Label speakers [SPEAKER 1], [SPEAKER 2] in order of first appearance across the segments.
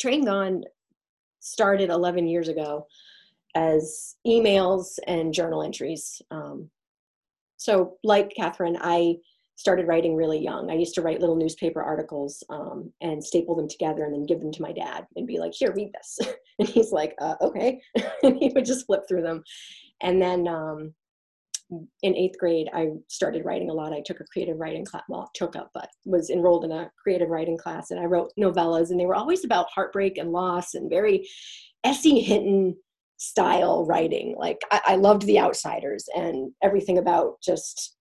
[SPEAKER 1] Train Gone started 11 years ago as emails and journal entries. Um, so, like Katherine, I started writing really young. I used to write little newspaper articles um, and staple them together and then give them to my dad and be like, "Here, read this," and he's like, uh, "Okay," and he would just flip through them. And then um, in eighth grade, I started writing a lot. I took a creative writing class, well, took up, but was enrolled in a creative writing class, and I wrote novellas, and they were always about heartbreak and loss and very S.E. Hinton style writing. Like I, I loved The Outsiders and everything about just,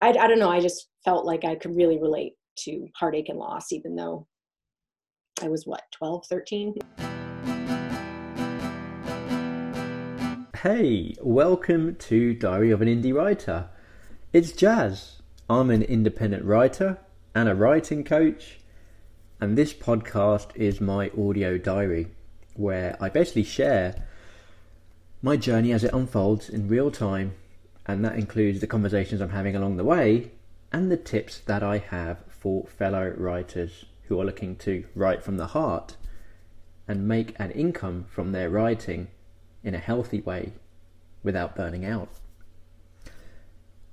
[SPEAKER 1] I, I don't know, I just felt like I could really relate to heartache and loss, even though I was what, 12, 13?
[SPEAKER 2] Hey, welcome to Diary of an Indie Writer. It's Jas. I'm an independent writer and a writing coach, and this podcast is my audio diary where I basically share my journey as it unfolds in real time, and that includes the conversations I'm having along the way and the tips that I have for fellow writers who are looking to write from the heart and make an income from their writing in a healthy way without burning out.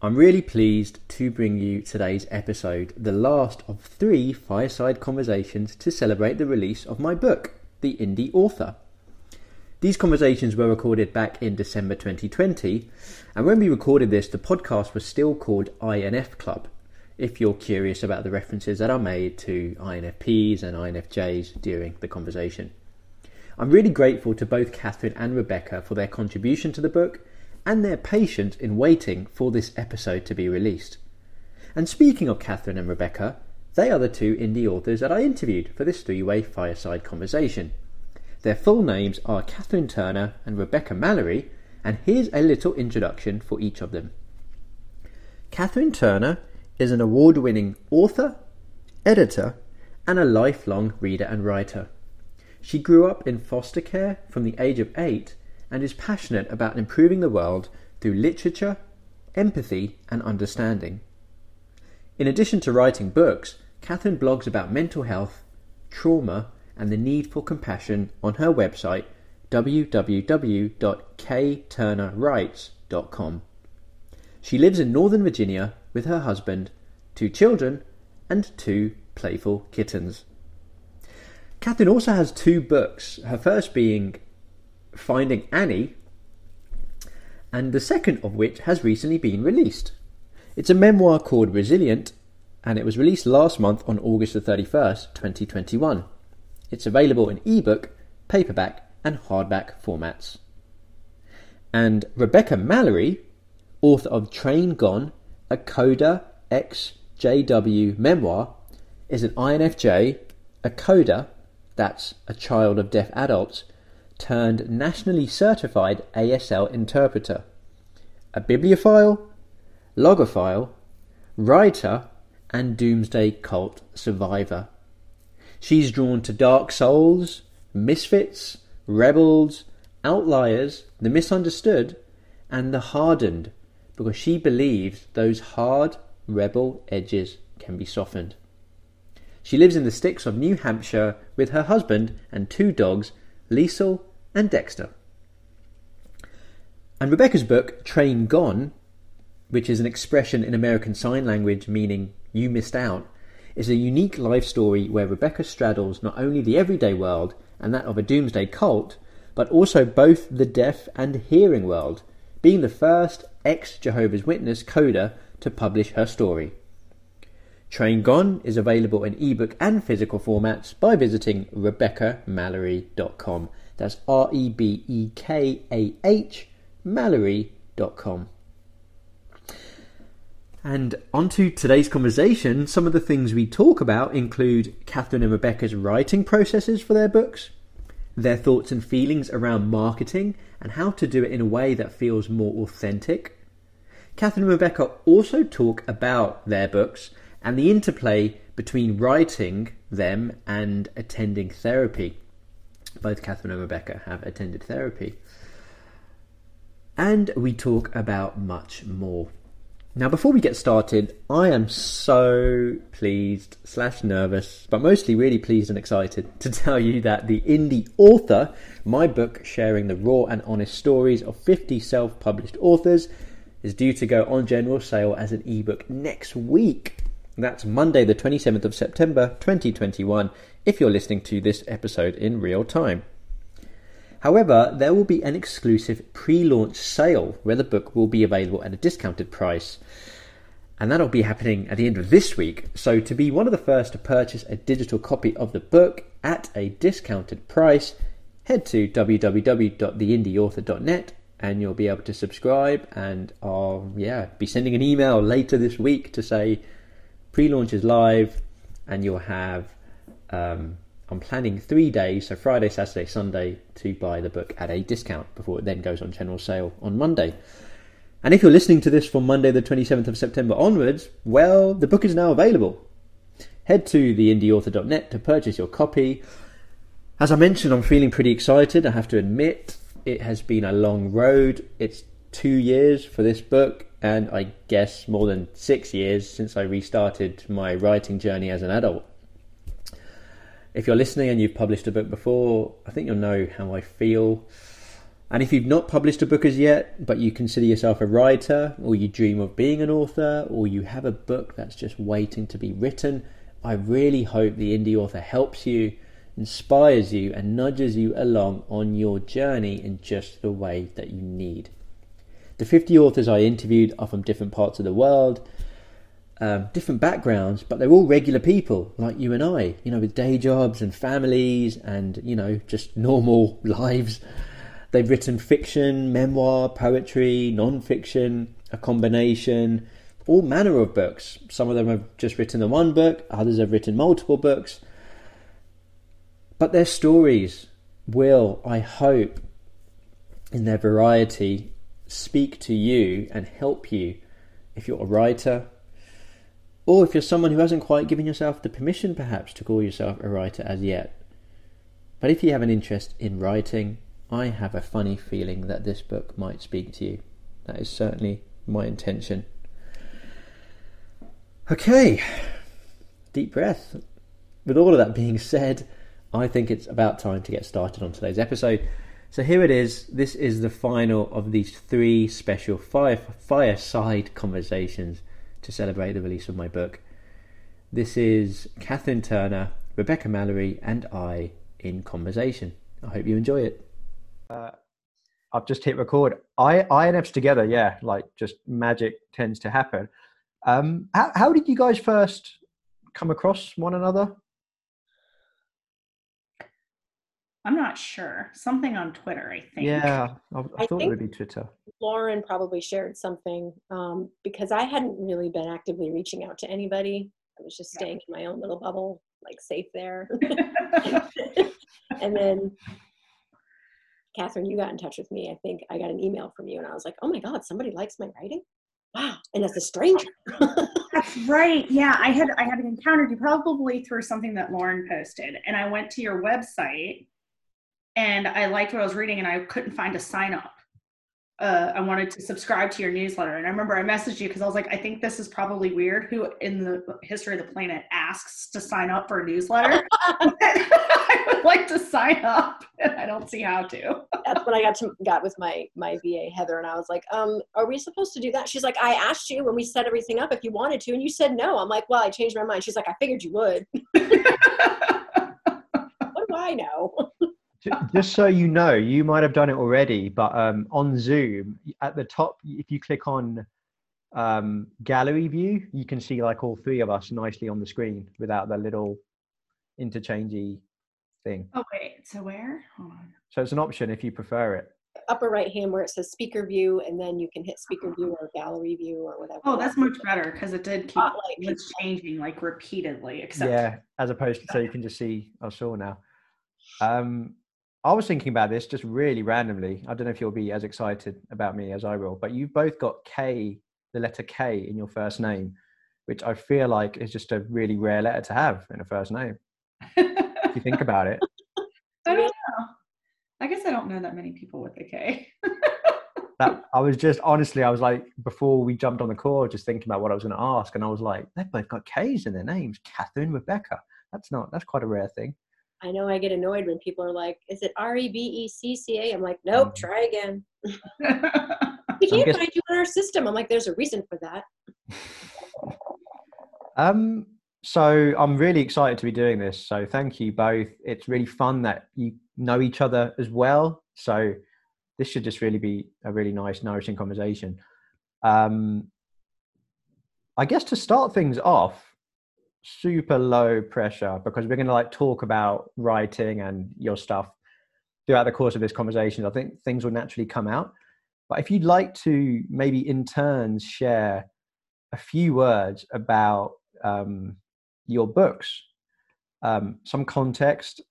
[SPEAKER 2] I'm really pleased to bring you today's episode, the last of three fireside conversations to celebrate the release of my book, The Indie Author. These conversations were recorded back in December 2020, and when we recorded this, the podcast was still called INF Club. If you're curious about the references that are made to INFPs and INFJs during the conversation. I'm really grateful to both Katherine and Rebekah for their contribution to the book and their patience in waiting for this episode to be released. And speaking of Katherine and Rebekah, they are the two indie authors that I interviewed for this three way fireside conversation. Their full names are Katherine Turner and Rebekah Mallory, and here's a little introduction for each of them. Katherine Turner is an award winning author, editor, and a lifelong reader and writer. She grew up in foster care from the age of eight and is passionate about improving the world through literature, empathy, and understanding. In addition to writing books, Katherine blogs about mental health, trauma, and the need for compassion on her website www.kturnerwrites.com. She lives in Northern Virginia with her husband, two children, and two playful kittens. Katherine also has two books, her first being Finding Annie, and the second of which has recently been released. It's a memoir called Resilient, and it was released last month on August the 31st, 2021. It's available in ebook, paperback, and hardback formats. And Rebekah Mallory, author of Train Gone, a Coda XJW memoir, is an INFJ, a coder, that's a child of deaf adults, turned nationally certified ASL interpreter, a bibliophile, logophile, writer, and doomsday cult survivor. She's drawn to Dark Souls, Misfits, Rebels, Outliers, The Misunderstood, and The Hardened because she believes those hard, rebel edges can be softened. She lives in the sticks of New Hampshire with her husband and two dogs, Liesel and Dexter. And Rebekah's book, Train Gone, which is an expression in American Sign Language meaning you missed out, is a unique life story where Rebekah straddles not only the everyday world and that of a doomsday cult, but also both the deaf and hearing world, being the first ex Jehovah's Witness CODA to publish her story. Train Gone is available in ebook and physical formats by visiting RebekahMallory.com. That's R E B E K A H Mallory.com. And onto today's conversation, some of the things we talk about include Katherine and Rebekah's writing processes for their books, their thoughts and feelings around marketing and how to do it in a way that feels more authentic. Katherine and Rebekah also talk about their books and the interplay between writing them and attending therapy. Both Katherine and Rebekah have attended therapy. And we talk about much more. Now, before we get started, I am so pleased slash nervous, but mostly really pleased and excited to tell you that the Indie Author, my book sharing the raw and honest stories of 50 self-published authors, is due to go on general sale as an ebook next week. That's Monday, the 27th of September 2021, if you're listening to this episode in real time. However, there will be an exclusive pre launch sale where the book will be available at a discounted price. And that'll be happening at the end of this week. So, to be one of the first to purchase a digital copy of the book at a discounted price, head to www.theindieauthor.net and you'll be able to subscribe. And I'll yeah be sending an email later this week to say pre-launch is live, and you'll have um, I'm planning three days, so Friday, Saturday, Sunday, to buy the book at a discount before it then goes on general sale on Monday. And if you're listening to this from Monday, the 27th of September onwards, well, the book is now available. Head to theindieauthor.net to purchase your copy. As I mentioned, I'm feeling pretty excited. I have to admit, it has been a long road. It's two years for this book, and I guess more than six years since I restarted my writing journey as an adult if you're listening and you've published a book before, I think you'll know how I feel. And if you've not published a book as yet, but you consider yourself a writer, or you dream of being an author, or you have a book that's just waiting to be written, I really hope the indie author helps you, inspires you, and nudges you along on your journey in just the way that you need. The 50 authors I interviewed are from different parts of the world, um, different backgrounds, but they're all regular people like you and I, you know, with day jobs and families and, you know, just normal lives. They've written fiction, memoir, poetry, non fiction, a combination, all manner of books. Some of them have just written the one book, others have written multiple books. But their stories will, I hope, in their variety, speak to you and help you if you're a writer, or if you're someone who hasn't quite given yourself the permission, perhaps, to call yourself a writer as yet. But if you have an interest in writing, I have a funny feeling that this book might speak to you. That is certainly my intention. Okay, deep breath. With all of that being said, I think it's about time to get started on today's episode. So here it is. This is the final of these three special fire, fireside conversations to celebrate the release of my book. This is Katherine Turner, Rebekah Mallory, and I in conversation. I hope you enjoy it.
[SPEAKER 3] Uh, I've just hit record. I INFs together, yeah, like just magic tends to happen. Um, how, how did you guys first come across one another?
[SPEAKER 4] I'm not sure. Something on Twitter, I think.
[SPEAKER 3] Yeah, I, I,
[SPEAKER 1] I
[SPEAKER 3] thought
[SPEAKER 1] think-
[SPEAKER 3] it would be Twitter.
[SPEAKER 1] Lauren probably shared something um, because I hadn't really been actively reaching out to anybody. I was just
[SPEAKER 4] Yeah.
[SPEAKER 1] staying in my own little bubble, like safe there. and then Katherine, you got in touch with me. I think I got an email from you, and I was like, "Oh my God, somebody likes my writing! Wow!" And as a stranger,
[SPEAKER 4] That's right. Yeah, I had I had encountered you probably through something that Lauren posted, and I went to your website, and I liked what I was reading, and I couldn't find a sign up. Uh, I wanted to subscribe to your newsletter, and I remember I messaged you because I was like, I think this is probably weird. Who in the history of the planet asks to sign up for a newsletter? I would like to sign up, and I don't see how to.
[SPEAKER 1] that's when I got to got with my my VA Heather, and I was like, um, "Are we supposed to do that?" She's like, "I asked you when we set everything up if you wanted to, and you said no." I'm like, "Well, I changed my mind." She's like, "I figured you would." what do I know?
[SPEAKER 3] Ju- just so you know, you might have done it already, but um, on Zoom, at the top, if you click on um, gallery view, you can see like all three of us nicely on the screen without the little interchangey thing.
[SPEAKER 4] oh wait, so where? Hold on.
[SPEAKER 3] So it's an option if you prefer it.
[SPEAKER 1] Upper right hand where it says speaker view, and then you can hit speaker view or gallery view or whatever.
[SPEAKER 4] Oh, that's much better because it did keep
[SPEAKER 1] Spotlight
[SPEAKER 4] it was changing like repeatedly. Except
[SPEAKER 3] yeah, as opposed to so you can just see I saw now. Um, I was thinking about this just really randomly. I don't know if you'll be as excited about me as I will, but you've both got K, the letter K in your first name, which I feel like is just a really rare letter to have in a first name. If you think about it,
[SPEAKER 4] I don't know. I guess I don't know that many people with a K.
[SPEAKER 2] that I was just honestly, I was like, before we jumped on the call, just thinking about what I was going to ask, and I was like, they've both got K's in their names, Katherine, Rebekah. That's not. That's quite a rare thing.
[SPEAKER 1] I know I get annoyed when people are like, "Is it R E B E C C A?" I'm like, "Nope,
[SPEAKER 2] Mhm.
[SPEAKER 1] try again." We can't
[SPEAKER 2] guess-
[SPEAKER 1] find you in our system. I'm like, "There's a reason for that."
[SPEAKER 2] Um, so I'm really excited to be doing this. So thank you both. It's really fun that you know each other as well. So this should just really be a really nice, nourishing conversation. Um, I guess to start things off, super low pressure because we're going to like talk about writing and your stuff throughout the course of this conversation. I think things will naturally come out. But if you'd like to maybe in turns share a few words about um, your books, um, some context.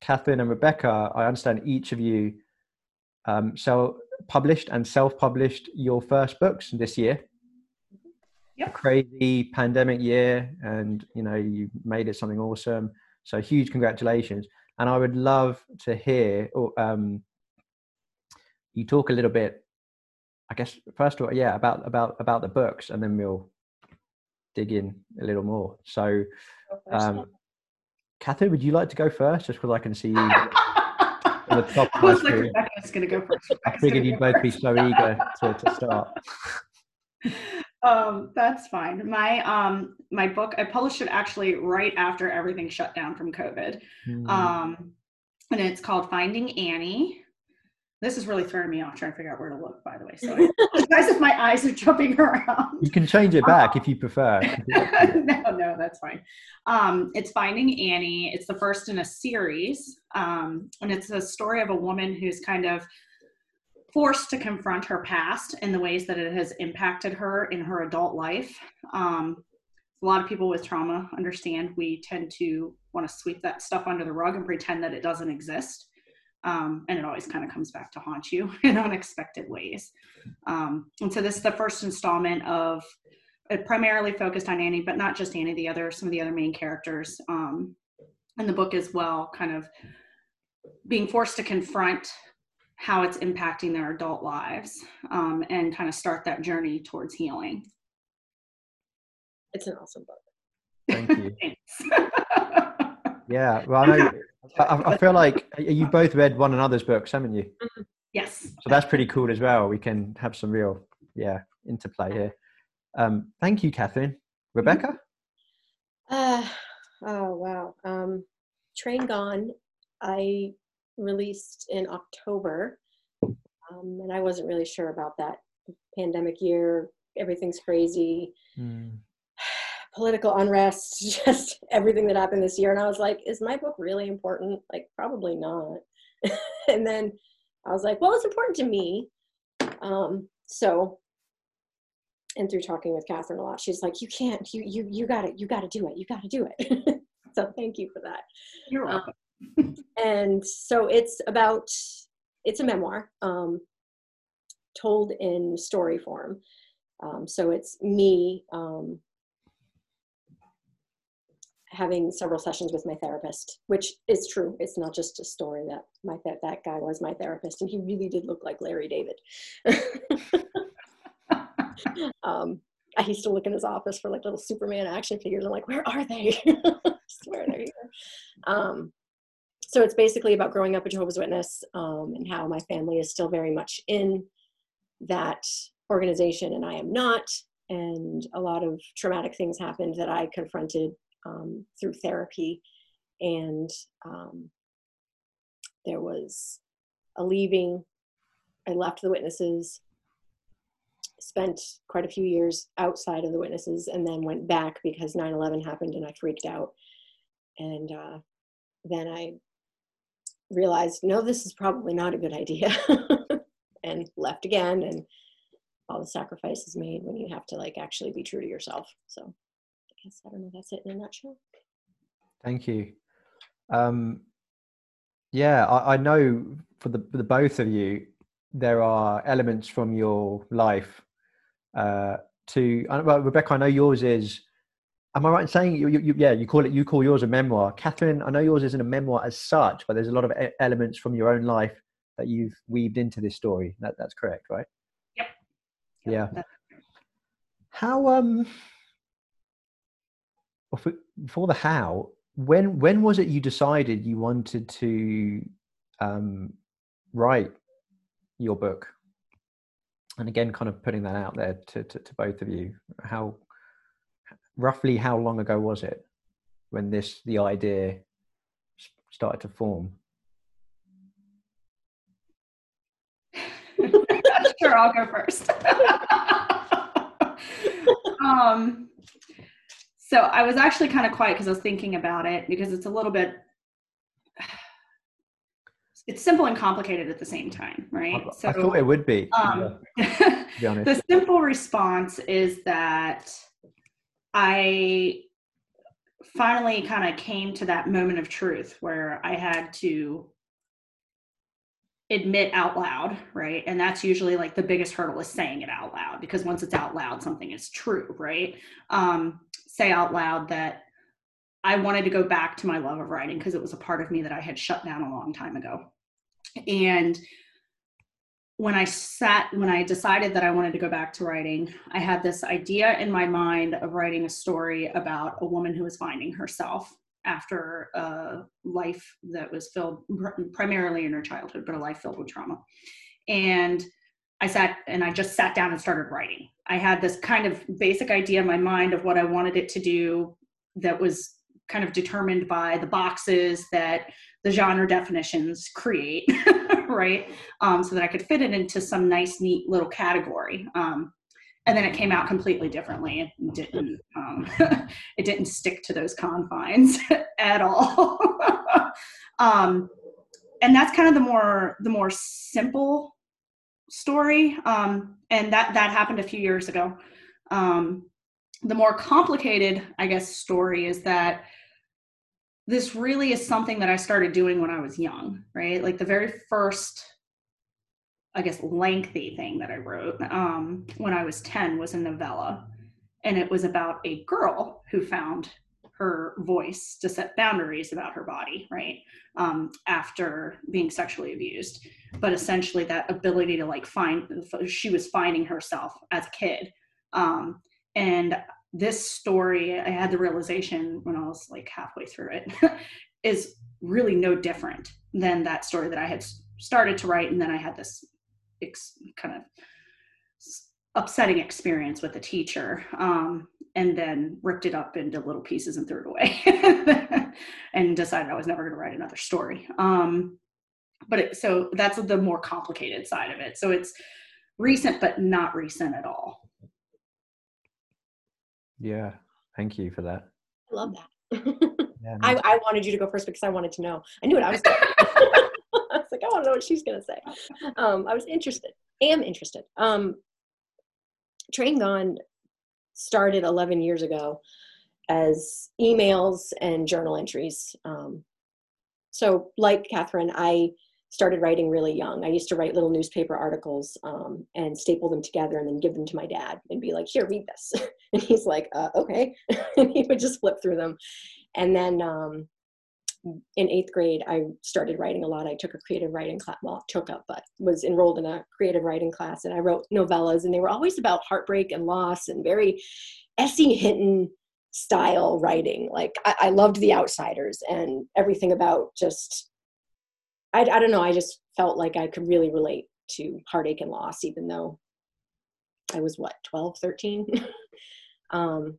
[SPEAKER 2] Katherine and Rebekah, I understand each of you um, so published and self-published your first books this year.
[SPEAKER 4] Yep.
[SPEAKER 2] Crazy pandemic year, and you know you made it something awesome. So huge congratulations! And I would love to hear or, um, you talk a little bit. I guess first of all, yeah, about about about the books, and then we'll dig in a little more. So, um, Katherine, would you like to go first, just because I can see you? the top
[SPEAKER 4] I was like, Rebekah's going to go first.
[SPEAKER 2] I figured you'd both be so eager to, to start.
[SPEAKER 4] um, that's fine. My um, my book, I published it actually right after everything shut down from COVID.
[SPEAKER 2] Hmm.
[SPEAKER 4] Um, and it's called Finding Annie. This is really throwing me off trying to figure out where to look, by the way. So I apologize if my eyes are jumping around.
[SPEAKER 2] you can change it back if you prefer.
[SPEAKER 4] no, no, that's fine. Um, it's Finding Annie. It's the first in a series, um, and it's a story of a woman who's kind of forced to confront her past and the ways that it has impacted her in her adult life. Um, a lot of people with trauma understand we tend to want to sweep that stuff under the rug and pretend that it doesn't exist. Um, and it always kind of comes back to haunt you in unexpected ways. Um, and so this is the first installment of it primarily focused on Annie, but not just Annie, the other some of the other main characters um, in the book as well, kind of being forced to confront how it's impacting their adult lives um, and kind of start that journey towards healing.
[SPEAKER 1] It's an awesome book.
[SPEAKER 2] Thank you.
[SPEAKER 4] Thanks.
[SPEAKER 2] Yeah, well, I know. I, I feel like you both read one another's books, haven't you?
[SPEAKER 4] yes.
[SPEAKER 2] So that's pretty cool as well. We can have some real, yeah, interplay here. Um, thank you, Katherine. Rebekah.
[SPEAKER 1] Uh, oh wow. Um, Train Gone, I released in October, um, and I wasn't really sure about that pandemic year. Everything's crazy,
[SPEAKER 2] Hmm.
[SPEAKER 1] political unrest, just everything that happened this year. And I was like, is my book really important? Like, probably not. and then I was like, well, it's important to me. Um, so, and through talking with Katherine a lot, she's like, you can't, you, you, you got it, you got to do it. You got to do it. so thank you for that.
[SPEAKER 4] You're
[SPEAKER 1] Um,
[SPEAKER 4] welcome.
[SPEAKER 1] And so it's about it's a memoir um, told in story form um, so it's me um, having several sessions with my therapist which is true it's not just a story that my that that guy was my therapist and he really did look like larry david um, I used to look in his office for like little Superman action figures. I'm like, where are they? I swear they're here. Um, so it's basically about growing up a Jehovah's Witness um, and how my family is still very much in that organization and I am not. And a lot of traumatic things happened that I confronted um, through therapy. And um, there was a leaving. I left the witnesses, spent quite a few years outside of the witnesses, and then went back because 9 11 happened and I freaked out. And uh, then I realized, no, this is probably not a good idea, and left again. And all the sacrifices made when you have to like actually be true to yourself. So I guess I don't know. That's it in a nutshell.
[SPEAKER 2] Thank you. Um, yeah, I, I know for the, the both of you, there are elements from your life uh, to. Well, Rebekah, I know yours is. Am I right in saying you, you, you? Yeah, you call it. You call yours a memoir. Katherine, I know yours isn't a memoir as such, but there's a lot of e- elements from your own life that you've weaved into this story. That, that's correct, right? Yep. Yeah. How um for the how when when was it you decided you wanted to um write your book and again kind of putting that out there to, to, to both of you how roughly how long ago was it when this the idea started to form
[SPEAKER 4] sure i'll go first um so i was actually kind of quiet because i was thinking about it because it's a little bit it's simple and complicated at the same time, right?
[SPEAKER 2] I, so I thought it would be. Um,
[SPEAKER 4] yeah, be the simple response is that I finally kind of came to that moment of truth where I had to admit out loud, right? And that's usually like the biggest hurdle is saying it out loud because once it's out loud, something is true, right? Um, say out loud that I wanted to go back to my love of writing because it was a part of me that I had shut down a long time ago. And when I sat, when I decided that I wanted to go back to writing, I had this idea in my mind of writing a story about a woman who was finding herself after a life that was filled primarily in her childhood, but a life filled with trauma. And I sat and I just sat down and started writing. I had this kind of basic idea in my mind of what I wanted it to do that was kind of determined by the boxes that the genre definitions create, right? Um, so that I could fit it into some nice, neat little category. Um, and then it came out completely differently. It didn't. Um, it didn't stick to those confines at all. Um, and that's kind of the more the more simple story. Um, and that that happened a few years ago. Um, the more complicated, I guess, story is that this really is something that I started doing when I was young, right? Like the very first, I guess, lengthy thing that I wrote um, when I was 10 was a novella. And it was about a girl who found her voice to set boundaries about her body, right? Um, after being sexually abused. But essentially, that ability to like find, she was finding herself as a kid. Um, and this story, I had the realization when I was like halfway through it, is really no different than that story that I had started to write. And then I had this ex- kind of upsetting experience with a teacher um, and then ripped it up into little pieces and threw it away and decided I was never going to write another story. Um, but it, so that's the more complicated side of it. So it's recent, but not recent at all.
[SPEAKER 2] Yeah, thank you for that.
[SPEAKER 1] I love that. yeah, I, I wanted you to go first because I wanted to know. I knew what I was. Going I was like, I want to know what she's going to say. Um, I was interested. Am interested. Um, Train Gone started 11 years ago as emails and journal entries. Um, so, like Katherine, I started writing really young. I used to write little newspaper articles um, and staple them together and then give them to my dad and be like, here, read this. and he's like, uh, okay. and he would just flip through them. And then um, in eighth grade, I started writing a lot. I took a creative writing class, well, took up, but was enrolled in a creative writing class and I wrote novellas and they were always about heartbreak and loss and very S.E. Hinton style writing. Like I, I loved The Outsiders and everything about just I, I don't know. I just felt like I could really relate to heartache and loss, even though I was what, 12, 13? um,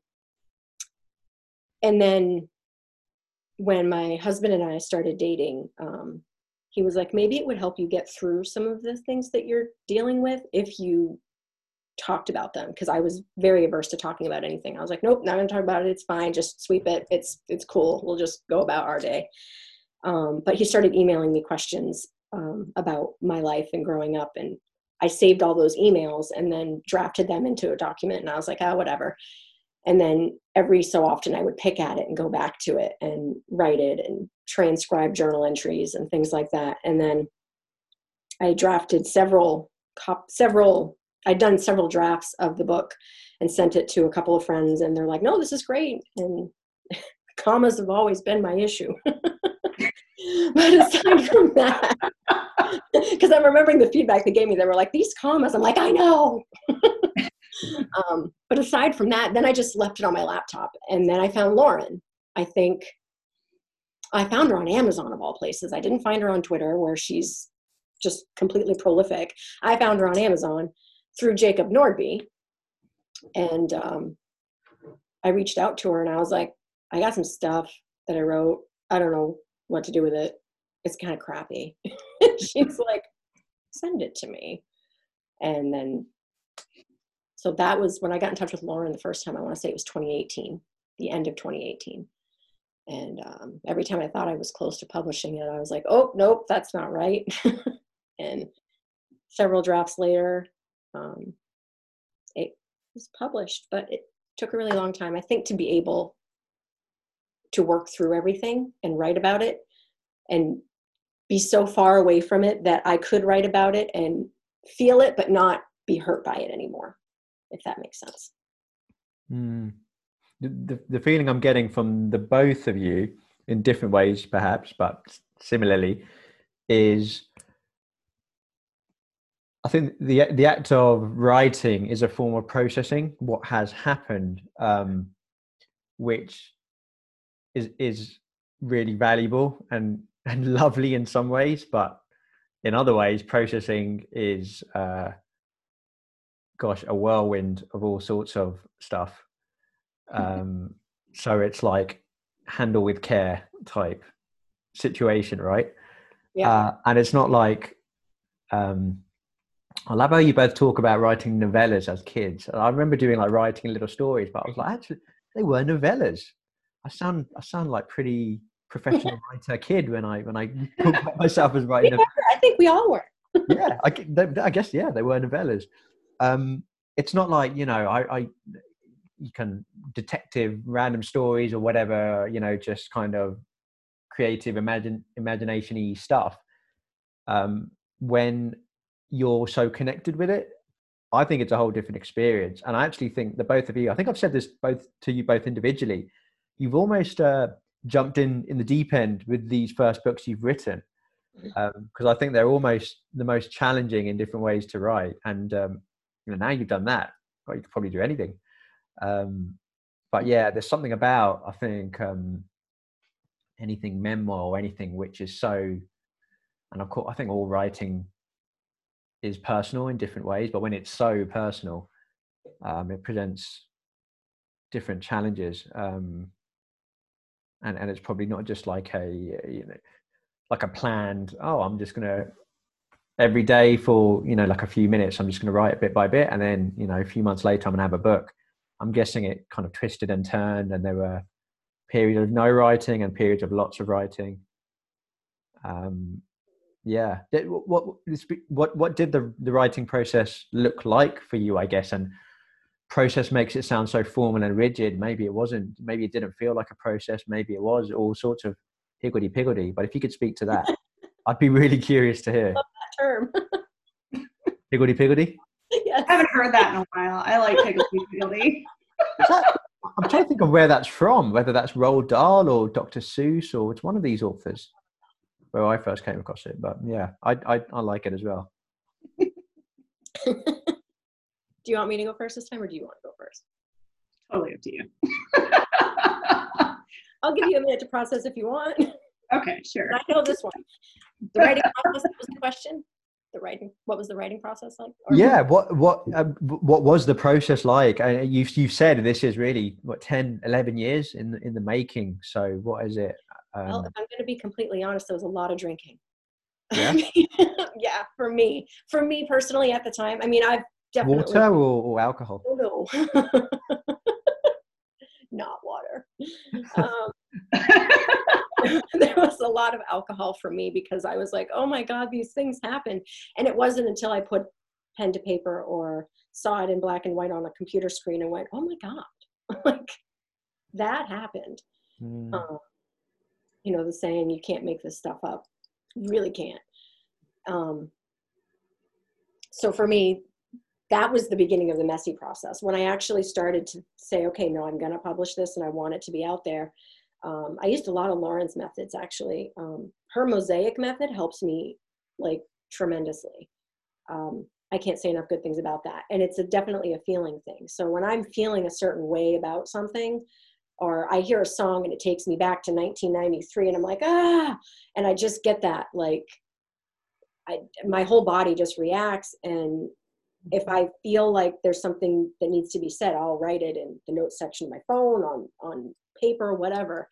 [SPEAKER 1] and then when my husband and I started dating, um, he was like, maybe it would help you get through some of the things that you're dealing with if you talked about them because I was very averse to talking about anything. I was like, nope, not gonna talk about it. It's fine. Just sweep it. It's it's cool. We'll just go about our day. Um, but he started emailing me questions um, about my life and growing up. And I saved all those emails and then drafted them into a document. And I was like, oh, whatever. And then every so often I would pick at it and go back to it and write it and transcribe journal entries and things like that. And then I drafted several, several, I'd done several drafts of the book and sent it to a couple of friends. And they're like, no, this is great. And commas have always been my issue. but aside from that, because I'm remembering the feedback they gave me, they were like, these commas. I'm like, I know. um, but aside from that, then I just left it on my laptop. And then I found Lauren. I think I found her on Amazon of all places. I didn't find her on Twitter where she's just completely prolific. I found her on Amazon through Jacob Nordby. And um, I reached out to her and I was like, I got some stuff that I wrote. I don't know what to do with it. It's kind of crappy. She's like, send it to me. And then, so that was when I got in touch with Lauren the first time. I want to say it was 2018, the end of 2018. And um, every time I thought I was close to publishing it, I was like, oh, nope, that's not right. and several drafts later, um, it was published, but it took a really long time, I think, to be able to work through everything and write about it and be so far away from it that I could write about it and feel it, but not be hurt by it anymore, if that makes sense.
[SPEAKER 2] Mm the, the feeling I'm getting from the both of you in different ways, perhaps, but similarly, is I think the the act of writing is a form of processing what has happened, um, which is is really valuable and and lovely in some ways, but in other ways, processing is, uh, gosh, a whirlwind of all sorts of stuff. Um, so it's like handle with care type situation, right?
[SPEAKER 1] Yeah.
[SPEAKER 2] Uh, and it's not like, um, I love how you both talk about writing novellas as kids. I remember doing like writing little stories, but I was like, actually, they were novellas. I sound, I sound like pretty professional writer kid when I when I talk myself as writing.
[SPEAKER 1] I think we all were.
[SPEAKER 2] yeah, I, I, guess yeah, they were novellas. Um, it's not like you know, I, I you can detective random stories or whatever you know just kind of creative imagine imagination stuff um, when you're so connected with it i think it's a whole different experience and i actually think that both of you i think i've said this both to you both individually you've almost uh, jumped in in the deep end with these first books you've written because mm. um, i think they're almost the most challenging in different ways to write and um, you know now you've done that well, you could probably do anything um, but yeah, there's something about I think um, anything memoir or anything which is so, and of course I think all writing is personal in different ways, but when it's so personal, um, it presents different challenges. Um, and and it's probably not just like a you know like a planned oh i'm just gonna every day for you know like a few minutes i'm just gonna write bit by bit and then you know a few months later i'm gonna have a book I'm guessing it kind of twisted and turned, and there were periods of no writing and periods of lots of writing. Um, yeah, what what what did the the writing process look like for you? I guess, and process makes it sound so formal and rigid. Maybe it wasn't. Maybe it didn't feel like a process. Maybe it was all sorts of higgledy piggledy. But if you could speak to that, I'd be really curious to hear.
[SPEAKER 1] Love that term.
[SPEAKER 2] higgledy piggledy.
[SPEAKER 4] Yes. I haven't heard that in a while. I like higgledy piggledy.
[SPEAKER 2] I'm trying to think of where that's from, whether that's Roald Dahl or Dr. Seuss or it's one of these authors where I first came across it. But yeah, I I, I like it as well.
[SPEAKER 1] do you want me to go first this time, or do you want to go first?
[SPEAKER 4] Totally up to you.
[SPEAKER 1] I'll give you a minute to process if you want.
[SPEAKER 4] Okay, sure.
[SPEAKER 1] I know this one. The writing process was the question the writing what was the writing process like
[SPEAKER 2] or yeah what what uh, what was the process like uh, you've you've said this is really what 10 11 years in the, in the making so what is it
[SPEAKER 1] um, well if i'm going to be completely honest there was a lot of drinking
[SPEAKER 2] yeah
[SPEAKER 1] yeah for me for me personally at the time i mean i've definitely
[SPEAKER 2] water or, or alcohol
[SPEAKER 1] oh, no not water um, there was a lot of alcohol for me because I was like, oh my God, these things happen. And it wasn't until I put pen to paper or saw it in black and white on a computer screen and went, oh my God, like that happened. Mm. Um, you know, the saying, you can't make this stuff up. You really can't. Um, so for me, that was the beginning of the messy process. When I actually started to say, okay, no, I'm going to publish this and I want it to be out there, um, I used a lot of Lauren's methods actually. Um, her mosaic method helps me like tremendously. Um, I can't say enough good things about that. And it's a, definitely a feeling thing. So when I'm feeling a certain way about something, or I hear a song and it takes me back to 1993 and I'm like, ah, and I just get that like I, my whole body just reacts and if I feel like there's something that needs to be said, I'll write it in the notes section of my phone, on on paper, whatever,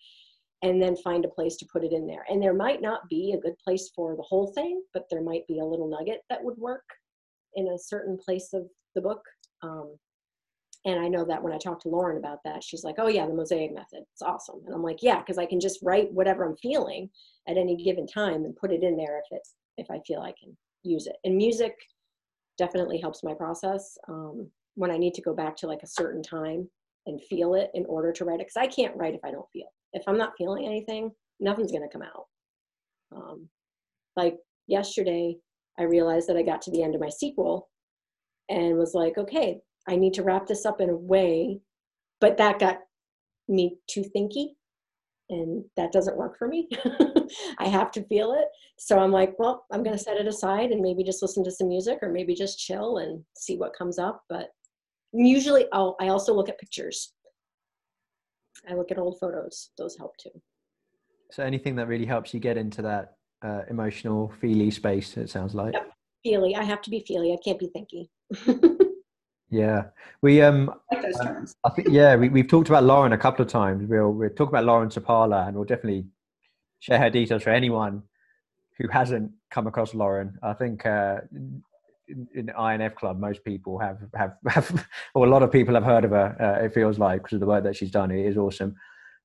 [SPEAKER 1] and then find a place to put it in there. And there might not be a good place for the whole thing, but there might be a little nugget that would work in a certain place of the book. Um, and I know that when I talked to Lauren about that, she's like, "Oh yeah, the mosaic method. It's awesome." And I'm like, "Yeah, because I can just write whatever I'm feeling at any given time and put it in there if it's if I feel I can use it." And music definitely helps my process um, when I need to go back to like a certain time and feel it in order to write it. Because I can't write if I don't feel. If I'm not feeling anything, nothing's gonna come out. Um, like yesterday, I realized that I got to the end of my sequel and was like, okay, I need to wrap this up in a way, but that got me too thinky and that doesn't work for me. I have to feel it. So I'm like, well, I'm going to set it aside and maybe just listen to some music or maybe just chill and see what comes up. But usually I'll, I also look at pictures. I look at old photos. Those help too.
[SPEAKER 2] So anything that really helps you get into that uh, emotional, feely space, it sounds like. Yep.
[SPEAKER 1] Feely. I have to be feely. I can't be thinky.
[SPEAKER 2] Yeah, we um, like those uh, terms. I think yeah, we we've talked about Lauren a couple of times. We'll we'll talk about Lauren Sapala, and we'll definitely share her details for anyone who hasn't come across Lauren. I think uh, in, in INF Club, most people have have have, or a lot of people have heard of her. Uh, it feels like because of the work that she's done. It is awesome.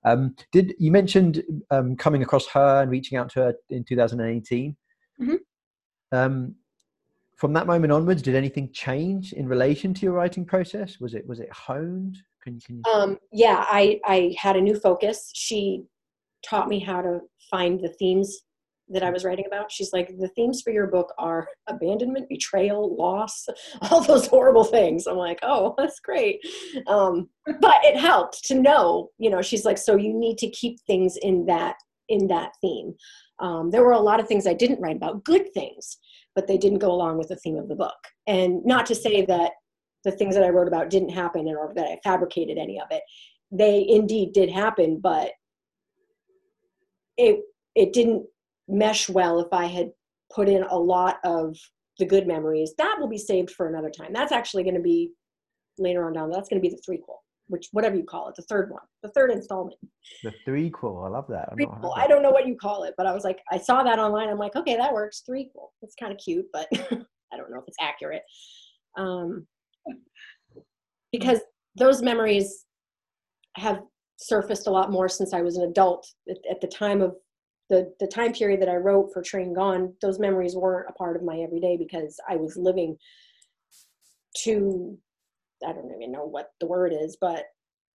[SPEAKER 2] Um, did you mentioned um, coming across her and reaching out to her in 2018? Mm-hmm. Um, from that moment onwards, did anything change in relation to your writing process? Was it was it honed?
[SPEAKER 1] Can, can you... Um, yeah, I I had a new focus. She taught me how to find the themes that I was writing about. She's like, the themes for your book are abandonment, betrayal, loss, all those horrible things. I'm like, oh, that's great. Um, but it helped to know, you know, she's like, so you need to keep things in that in that theme. Um, there were a lot of things I didn't write about, good things, but they didn't go along with the theme of the book. And not to say that the things that I wrote about didn't happen or that I fabricated any of it. They indeed did happen, but it it didn't mesh well if I had put in a lot of the good memories. That will be saved for another time. That's actually going to be later on down. That's going to be the threequel which whatever you call it, the third one, the third installment.
[SPEAKER 2] The threequel, I love that.
[SPEAKER 1] Threequel. I don't know what you call it, but I was like, I saw that online. I'm like, okay, that works. Threequel. It's kind of cute, but I don't know if it's accurate. Um, because those memories have surfaced a lot more since I was an adult. At, at the time of the the time period that I wrote for Train Gone, those memories weren't a part of my everyday because I was living to I don't even know what the word is, but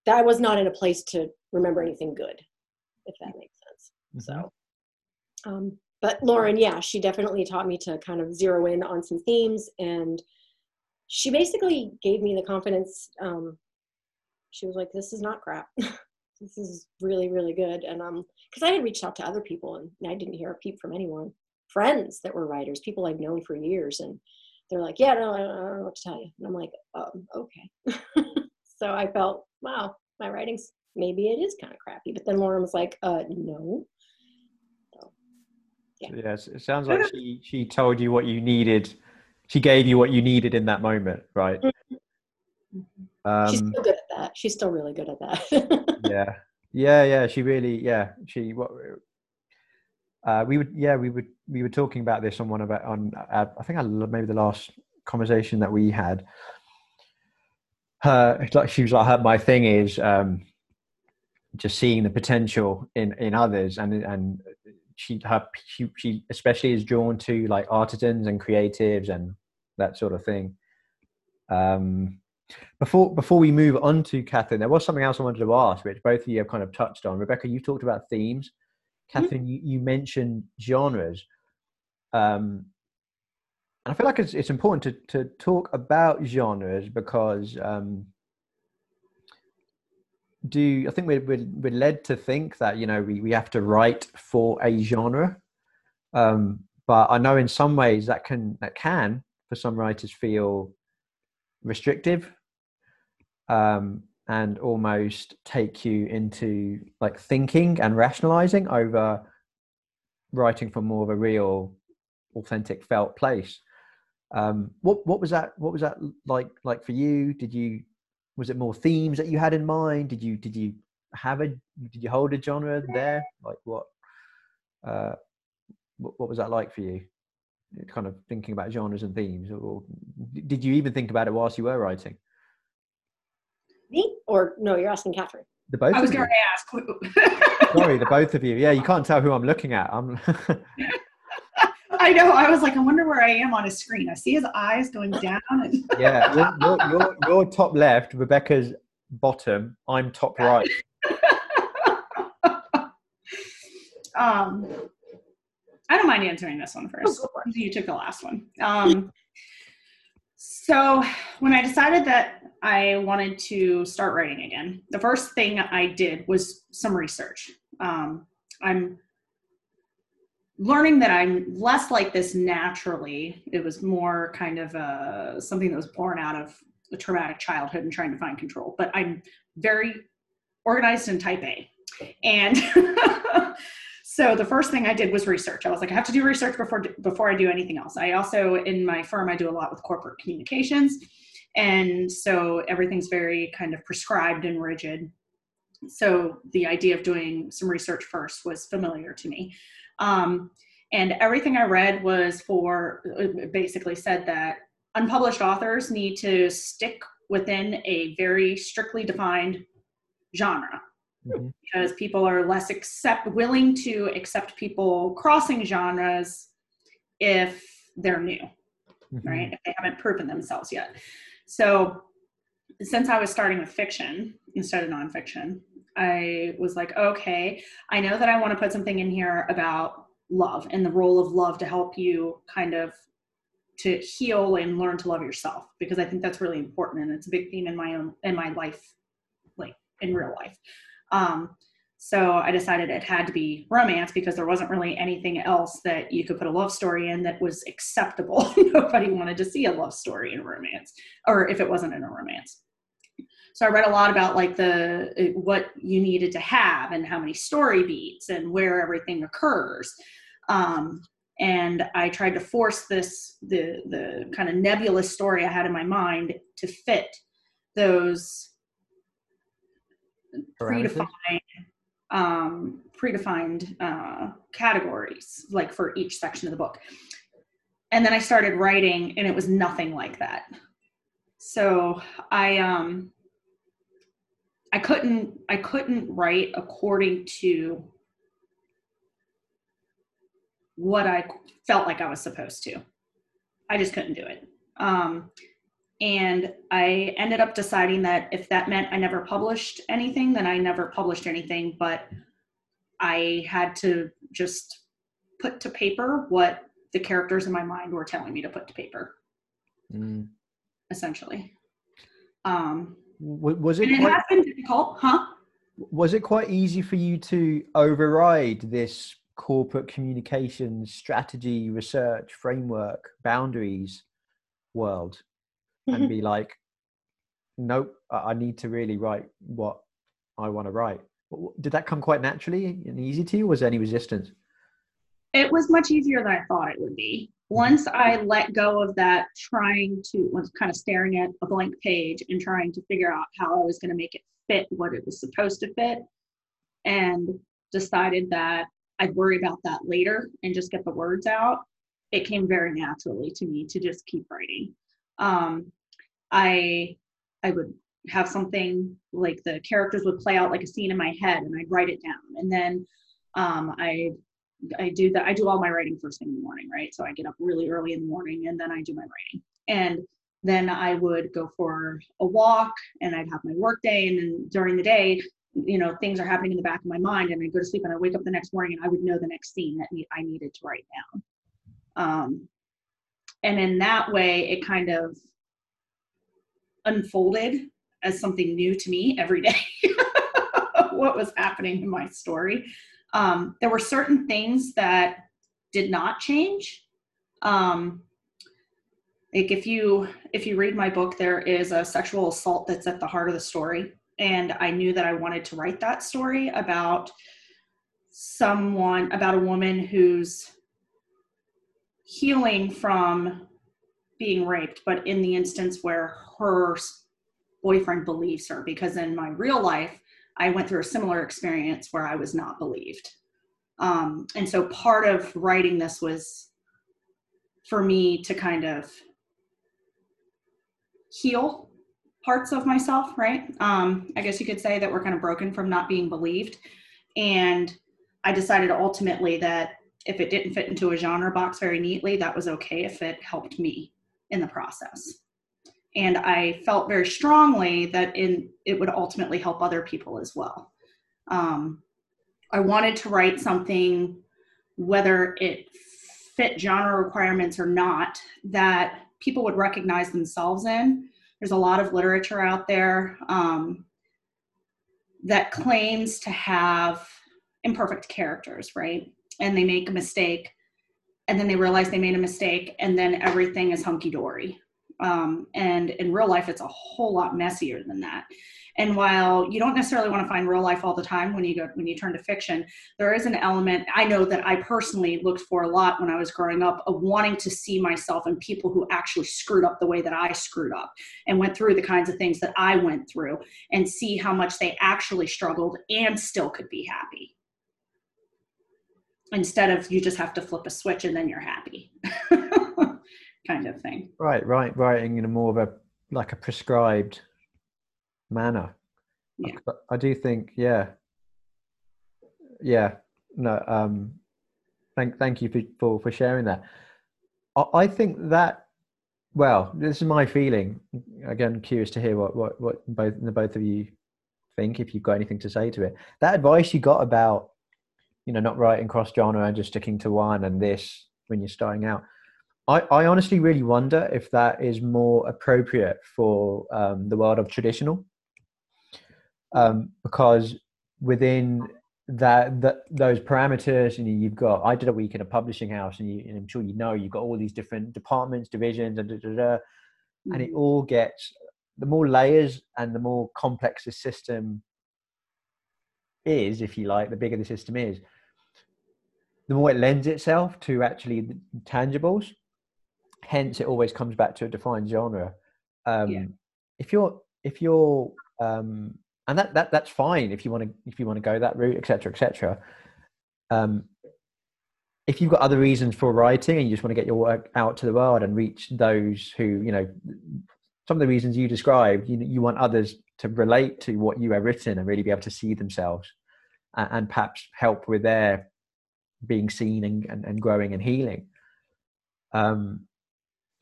[SPEAKER 1] that was not in a place to remember anything good, if that makes sense. Mm-hmm. So, um, but Lauren, yeah, she definitely taught me to kind of zero in on some themes, and she basically gave me the confidence. Um, she was like, "This is not crap. this is really, really good." And um, because I had reached out to other people, and I didn't hear a peep from anyone, friends that were writers, people I've known for years, and they're like, yeah, no, I don't know what to tell you. And I'm like, um, okay. so I felt, wow, my writing's maybe it is kind of crappy. But then Lauren was like, uh, no.
[SPEAKER 2] So, yeah. Yes, it sounds like she she told you what you needed. She gave you what you needed in that moment, right?
[SPEAKER 1] Mm-hmm. Um, She's still good at that. She's still really good at that.
[SPEAKER 2] yeah, yeah, yeah. She really, yeah. She what uh, we would, yeah, we would, we were talking about this on one about on. Uh, I think I maybe the last conversation that we had. Her, like she was like, her, my thing is um, just seeing the potential in in others, and and she her she, she especially is drawn to like artisans and creatives and that sort of thing. Um, before before we move on to Katherine, there was something else I wanted to ask, which both of you have kind of touched on. Rebekah, you talked about themes. Mm-hmm. Katherine, mm-hmm. you, you, mentioned genres. Um, and I feel like it's, it's important to, to talk about genres because um, do I think we're, we're, we're, led to think that, you know, we, we have to write for a genre. Um, but I know in some ways that can, that can for some writers feel restrictive um, and almost take you into like thinking and rationalizing over writing from more of a real authentic felt place. Um, what what was that what was that like like for you? Did you was it more themes that you had in mind? Did you did you have a did you hold a genre there? Like what uh what, what was that like for you? Kind of thinking about genres and themes or did you even think about it whilst you were writing
[SPEAKER 1] me or no you're asking Katherine
[SPEAKER 2] the both
[SPEAKER 4] I was going to ask.
[SPEAKER 2] sorry the both of you yeah you can't tell who i'm looking at i'm
[SPEAKER 4] I know. I was like, I wonder where I am on his screen. I see his eyes going down. And
[SPEAKER 2] yeah you're, you're, you're, you're top left Rebekah's bottom i'm top right
[SPEAKER 4] um, I don't mind answering this one first.
[SPEAKER 1] go for it.
[SPEAKER 4] You took the last one. Um, so when I decided that I wanted to start writing again, the first thing I did was some research. Um, I'm learning that I'm less like this naturally. It was more kind of uh, something that was born out of a traumatic childhood and trying to find control. But I'm very organized and type A. And so the first thing I did was research. I was like, I have to do research before before I do anything else. I also in my firm I do a lot with corporate communications, and so everything's very kind of prescribed and rigid. So the idea of doing some research first was familiar to me. Um, and everything I read was for basically said that unpublished authors need to stick within a very strictly defined genre
[SPEAKER 2] Mhm.
[SPEAKER 4] because people are less accept willing to accept people crossing genres if they're new
[SPEAKER 2] Mhm.
[SPEAKER 4] right if they haven't proven themselves yet so since i was starting with fiction instead of nonfiction i was like okay i know that i want to put something in here about love and the role of love to help you kind of to heal and learn to love yourself because i think that's really important and it's a big theme in my own in my life like in real life um, so I decided it had to be romance because there wasn't really anything else that you could put a love story in that was acceptable. Nobody wanted to see a love story in romance, or if it wasn't in a romance. So I read a lot about like the uh, what you needed to have and how many story beats and where everything occurs. Um, and I tried to force this the the kind of nebulous story I had in my mind to fit those? Predefined um, predefined uh, categories, like for each section of the book. And then I started writing, and it was nothing like that. So I um, I couldn't I couldn't write according to what I felt like I was supposed to. I just couldn't do it. Um, and I ended up deciding that if that meant I never published anything, then I never published anything. But I had to just put to paper what the characters in my mind were telling me to put to paper,
[SPEAKER 2] Mm.
[SPEAKER 4] essentially. Um,
[SPEAKER 2] was it
[SPEAKER 4] it
[SPEAKER 2] quite,
[SPEAKER 4] has been difficult, huh?
[SPEAKER 2] was it quite easy for you to override this corporate communications strategy research framework boundaries world and be like nope i need to really write what i want to write did that come quite naturally and easy to you was there any resistance
[SPEAKER 4] it was much easier than I thought it would be. Once I let go of that trying to was kind of staring at a blank page and trying to figure out how I was going to make it fit what it was supposed to fit and decided that I'd worry about that later and just get the words out, it came very naturally to me to just keep writing. Um, I I would have something like the characters would play out like a scene in my head and I'd write it down and then um, I I do that. I do all my writing first thing in the morning, right? So I get up really early in the morning and then I do my writing. And then I would go for a walk and I'd have my work day. And then during the day, you know, things are happening in the back of my mind and I go to sleep and I wake up the next morning and I would know the next scene that I needed to write down. Um, and in that way, it kind of unfolded as something new to me every day. what was happening in my story um, there were certain things that did not change. Um, like if you if you read my book there is a sexual assault that's at the heart of the story and i knew that i wanted to write that story about someone about a woman who's healing from being raped but in the instance where her boyfriend believes her because in my real life i went through a similar experience where i was not believed um, and so part of writing this was for me to kind of heal parts of myself, right? Um, I guess you could say that we're kind of broken from not being believed. And I decided ultimately that if it didn't fit into a genre box very neatly, that was okay if it helped me in the process. And I felt very strongly that in it would ultimately help other people as well. Um, I wanted to write something, whether it fit genre requirements or not, that people would recognize themselves in. There's a lot of literature out there um, that claims to have imperfect characters, right? And they make a mistake, and then they realize they made a mistake, and then everything is hunky dory. Um, and in real life, it's a whole lot messier than that. And while you don't necessarily want to find real life all the time when you go when you turn to fiction, there is an element I know that I personally looked for a lot when I was growing up of wanting to see myself and people who actually screwed up the way that I screwed up and went through the kinds of things that I went through and see how much they actually struggled and still could be happy. Instead of you just have to flip a switch and then you're happy. kind of thing.
[SPEAKER 2] Right, right, writing in a more of a like a prescribed manner.
[SPEAKER 4] Yeah.
[SPEAKER 2] I, I do think, yeah, yeah. No, um, thank thank you for for, sharing that. I, I think that well, this is my feeling. Again, curious to hear what what what both the both of you think. If you've got anything to say to it, that advice you got about you know not writing cross genre and just sticking to one and this when you're starting out. I, I honestly really wonder if that is more appropriate for um, the world of traditional um, because within that, that those parameters, you know, you've got. I did a week in a publishing house, and, you, and I'm sure you know you've got all these different departments, divisions, and da, da, da, and it mm-hmm. all gets the more layers and the more complex the system is, if you like, the bigger the system is, the more it lends itself to actually tangibles. Hence, it always comes back to a defined genre. Um, yeah. If you're if you're um, and that, that that's fine if you want to if you want to go that route etc etc um, if you've got other reasons for writing and you just want to get your work out to the world and reach those who you know some of the reasons you described you, you want others to relate to what you have written and really be able to see themselves and, and perhaps help with their being seen and, and, and growing and healing. Um,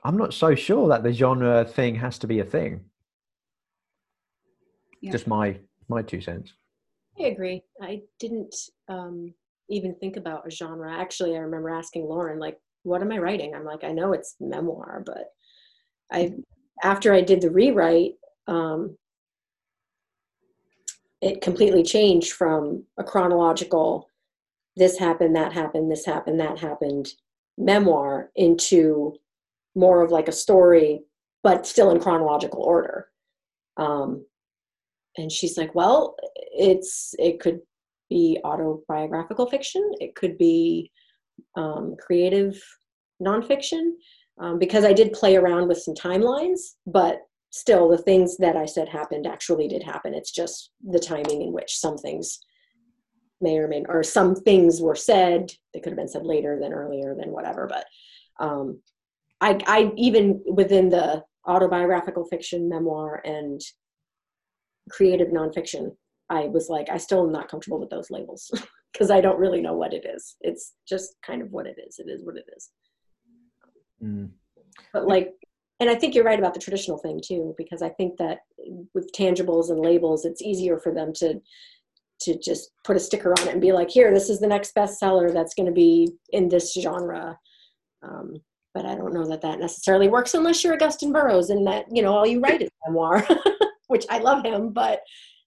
[SPEAKER 2] i'm not so sure that the genre thing has to be a thing. Yeah. just my my two cents.
[SPEAKER 1] I agree. I didn't um, even think about a genre. Actually i remember asking lauren like what am i writing? I'm like i know it's memoir but i after i did the rewrite um, it completely changed from a chronological this happened that happened this happened that happened memoir into more of like a story but still in chronological order. Um, and she's like well it's it could be autobiographical fiction. It could be um, creative nonfiction um, because i did play around with some timelines but still the things that i said happened actually did happen. It's just the timing in which some things may or may or some things were said they could have been said later than earlier than whatever but um, I, I even within the autobiographical fiction memoir and creative nonfiction, I was like, I still am not comfortable with those labels because I don't really know what it is. It's just kind of what it is. It is what it is. Mm. But like, and I think you're right about the traditional thing too, because I think that with tangibles and labels, it's easier for them to to just put a sticker on it and be like, here, this is the next bestseller that's going to be in this genre. Um, but I don't know that that necessarily works unless you're Augusten Burroughs and that you know all you write is memoir. which I love him, but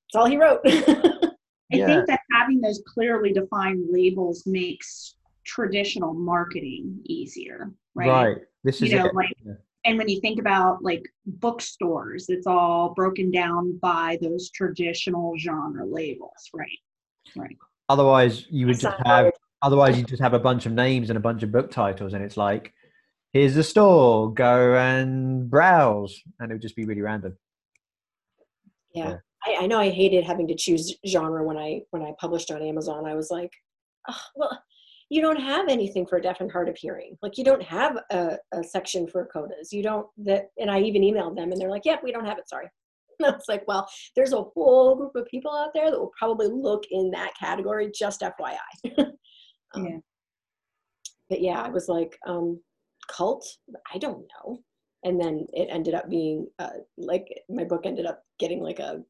[SPEAKER 1] it's all he wrote.
[SPEAKER 4] I think that having those clearly defined labels makes traditional marketing easier, right?
[SPEAKER 2] Right. This is
[SPEAKER 4] you know, like and when you think about like bookstores, it's all broken down by those traditional genre labels, right? Right.
[SPEAKER 2] Otherwise, you would just have. Otherwise, you just have a bunch of names and a bunch of book titles, and it's like, here's the store, go and browse, and it would just be really random.
[SPEAKER 1] Yeah. yeah. I, I, know I hated having to choose genre when I when I published on Amazon. I was like, oh, well, you don't have anything for deaf and hard of hearing. Like you don't have a, a section for CODAs. You don't that and I even emailed them and they're like, yep, we don't have it, sorry. And I was like, well, there's a whole group of people out there that will probably look in that category, just FYI. um, yeah. But yeah, I was like, um, cult? I don't know. And then it ended up being uh, like my book ended up getting like a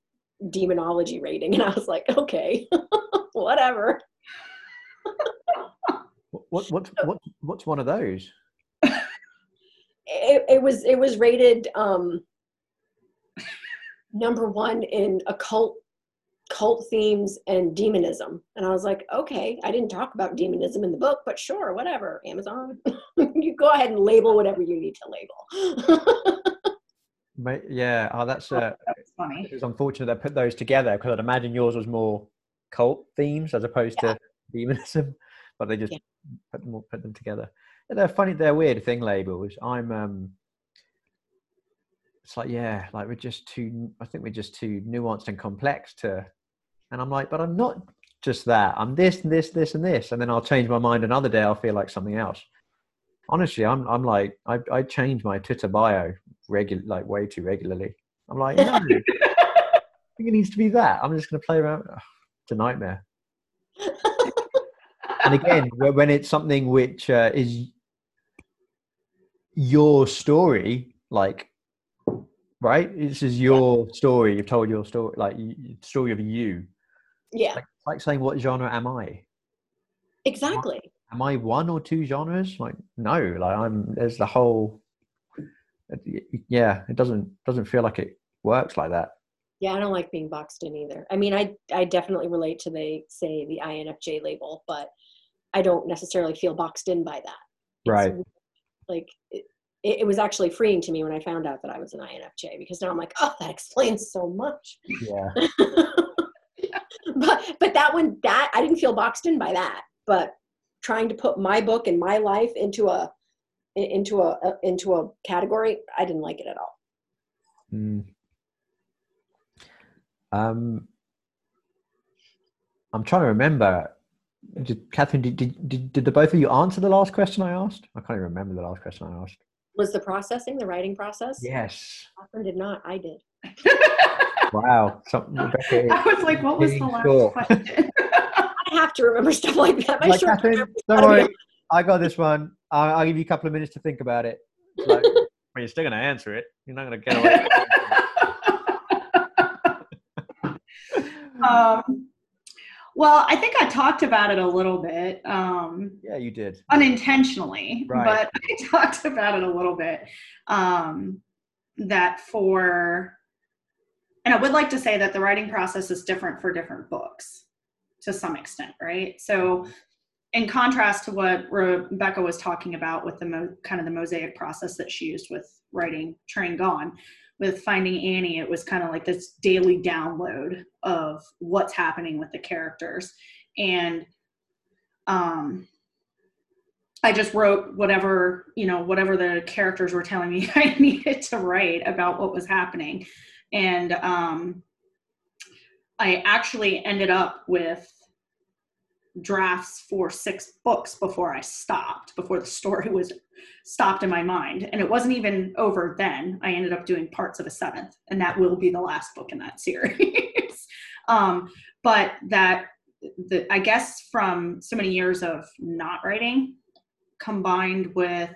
[SPEAKER 1] demonology rating. And I was like, okay, whatever.
[SPEAKER 2] What what what what's one of those?
[SPEAKER 1] it, it was it was rated um number one in occult cult themes and demonism. And i was like okay i didn't talk about demonism in the book but sure whatever amazon. You go ahead and label whatever you need to label.
[SPEAKER 2] But yeah oh that's uh
[SPEAKER 4] that's funny.
[SPEAKER 2] it's unfortunate they put those together because i'd imagine yours was more cult themes as opposed yeah. to demonism but they just yeah. put them put them together. And they're funny. They're weird thing labels. I'm um. It's like yeah, like we're just too. I think we're just too nuanced and complex to. And I'm like, but I'm not just that. I'm this, and this, this, and this, and then I'll change my mind another day. I'll feel like something else. Honestly, I'm I'm like I I change my Twitter bio regular like way too regularly. I'm like, no, I think it needs to be that. I'm just going to play around. it's a nightmare and again, when it's something which uh, is your story, like right, this is your yeah. story. You've told your story, like story of you.
[SPEAKER 1] Yeah,
[SPEAKER 2] like, like saying, "What genre am I?"
[SPEAKER 1] Exactly.
[SPEAKER 2] Am I, am I one or two genres? Like, no. Like, I'm. There's the whole. Yeah, it doesn't doesn't feel like it works like that.
[SPEAKER 1] Yeah, I don't like being boxed in either. I mean, I I definitely relate to the say the INFJ label, but I don't necessarily feel boxed in by that.
[SPEAKER 2] Right.
[SPEAKER 1] like it, it, was actually freeing to me when I found out that I was an INFJ because now I'm like, oh, that explains so much.
[SPEAKER 2] Yeah.
[SPEAKER 1] but but that one that I didn't feel boxed in by that. But trying to put my book and my life into a into a, a into a category, I didn't like it at all.
[SPEAKER 2] Mm. Um, I'm trying to remember did, Katherine, did, did, did, did the both of you answer the last question I asked? I can't even remember the last question I asked.
[SPEAKER 1] Was the processing, the writing process?
[SPEAKER 2] Yes.
[SPEAKER 1] Katherine did not. I did.
[SPEAKER 2] wow.
[SPEAKER 4] Rebekah, I was like, what was the last sure. question? I
[SPEAKER 1] have to remember stuff like that. My
[SPEAKER 2] like, Katherine, don't worry. I got this one. I'll, I'll, give you a couple of minutes to think about it. Like, well, you're still going to answer it. You're not going to get
[SPEAKER 4] away. um, well, I think I talked about it a little bit. Um,
[SPEAKER 2] yeah, you did.
[SPEAKER 4] Unintentionally, right. but I talked about it a little bit. Um, that for, and I would like to say that the writing process is different for different books to some extent, right? So, in contrast to what Rebekah was talking about with the mo- kind of the mosaic process that she used with writing Train Gone, with Finding Annie, it was kind of like this daily download of what's happening with the characters. And um, I just wrote whatever, you know, whatever the characters were telling me I needed to write about what was happening. And um, I actually ended up with drafts for six books before I stopped, before the story was stopped in my mind. And it wasn't even over then. I ended up doing parts of a seventh, and that will be the last book in that series. um, but that, the, I guess, from so many years of not writing, combined with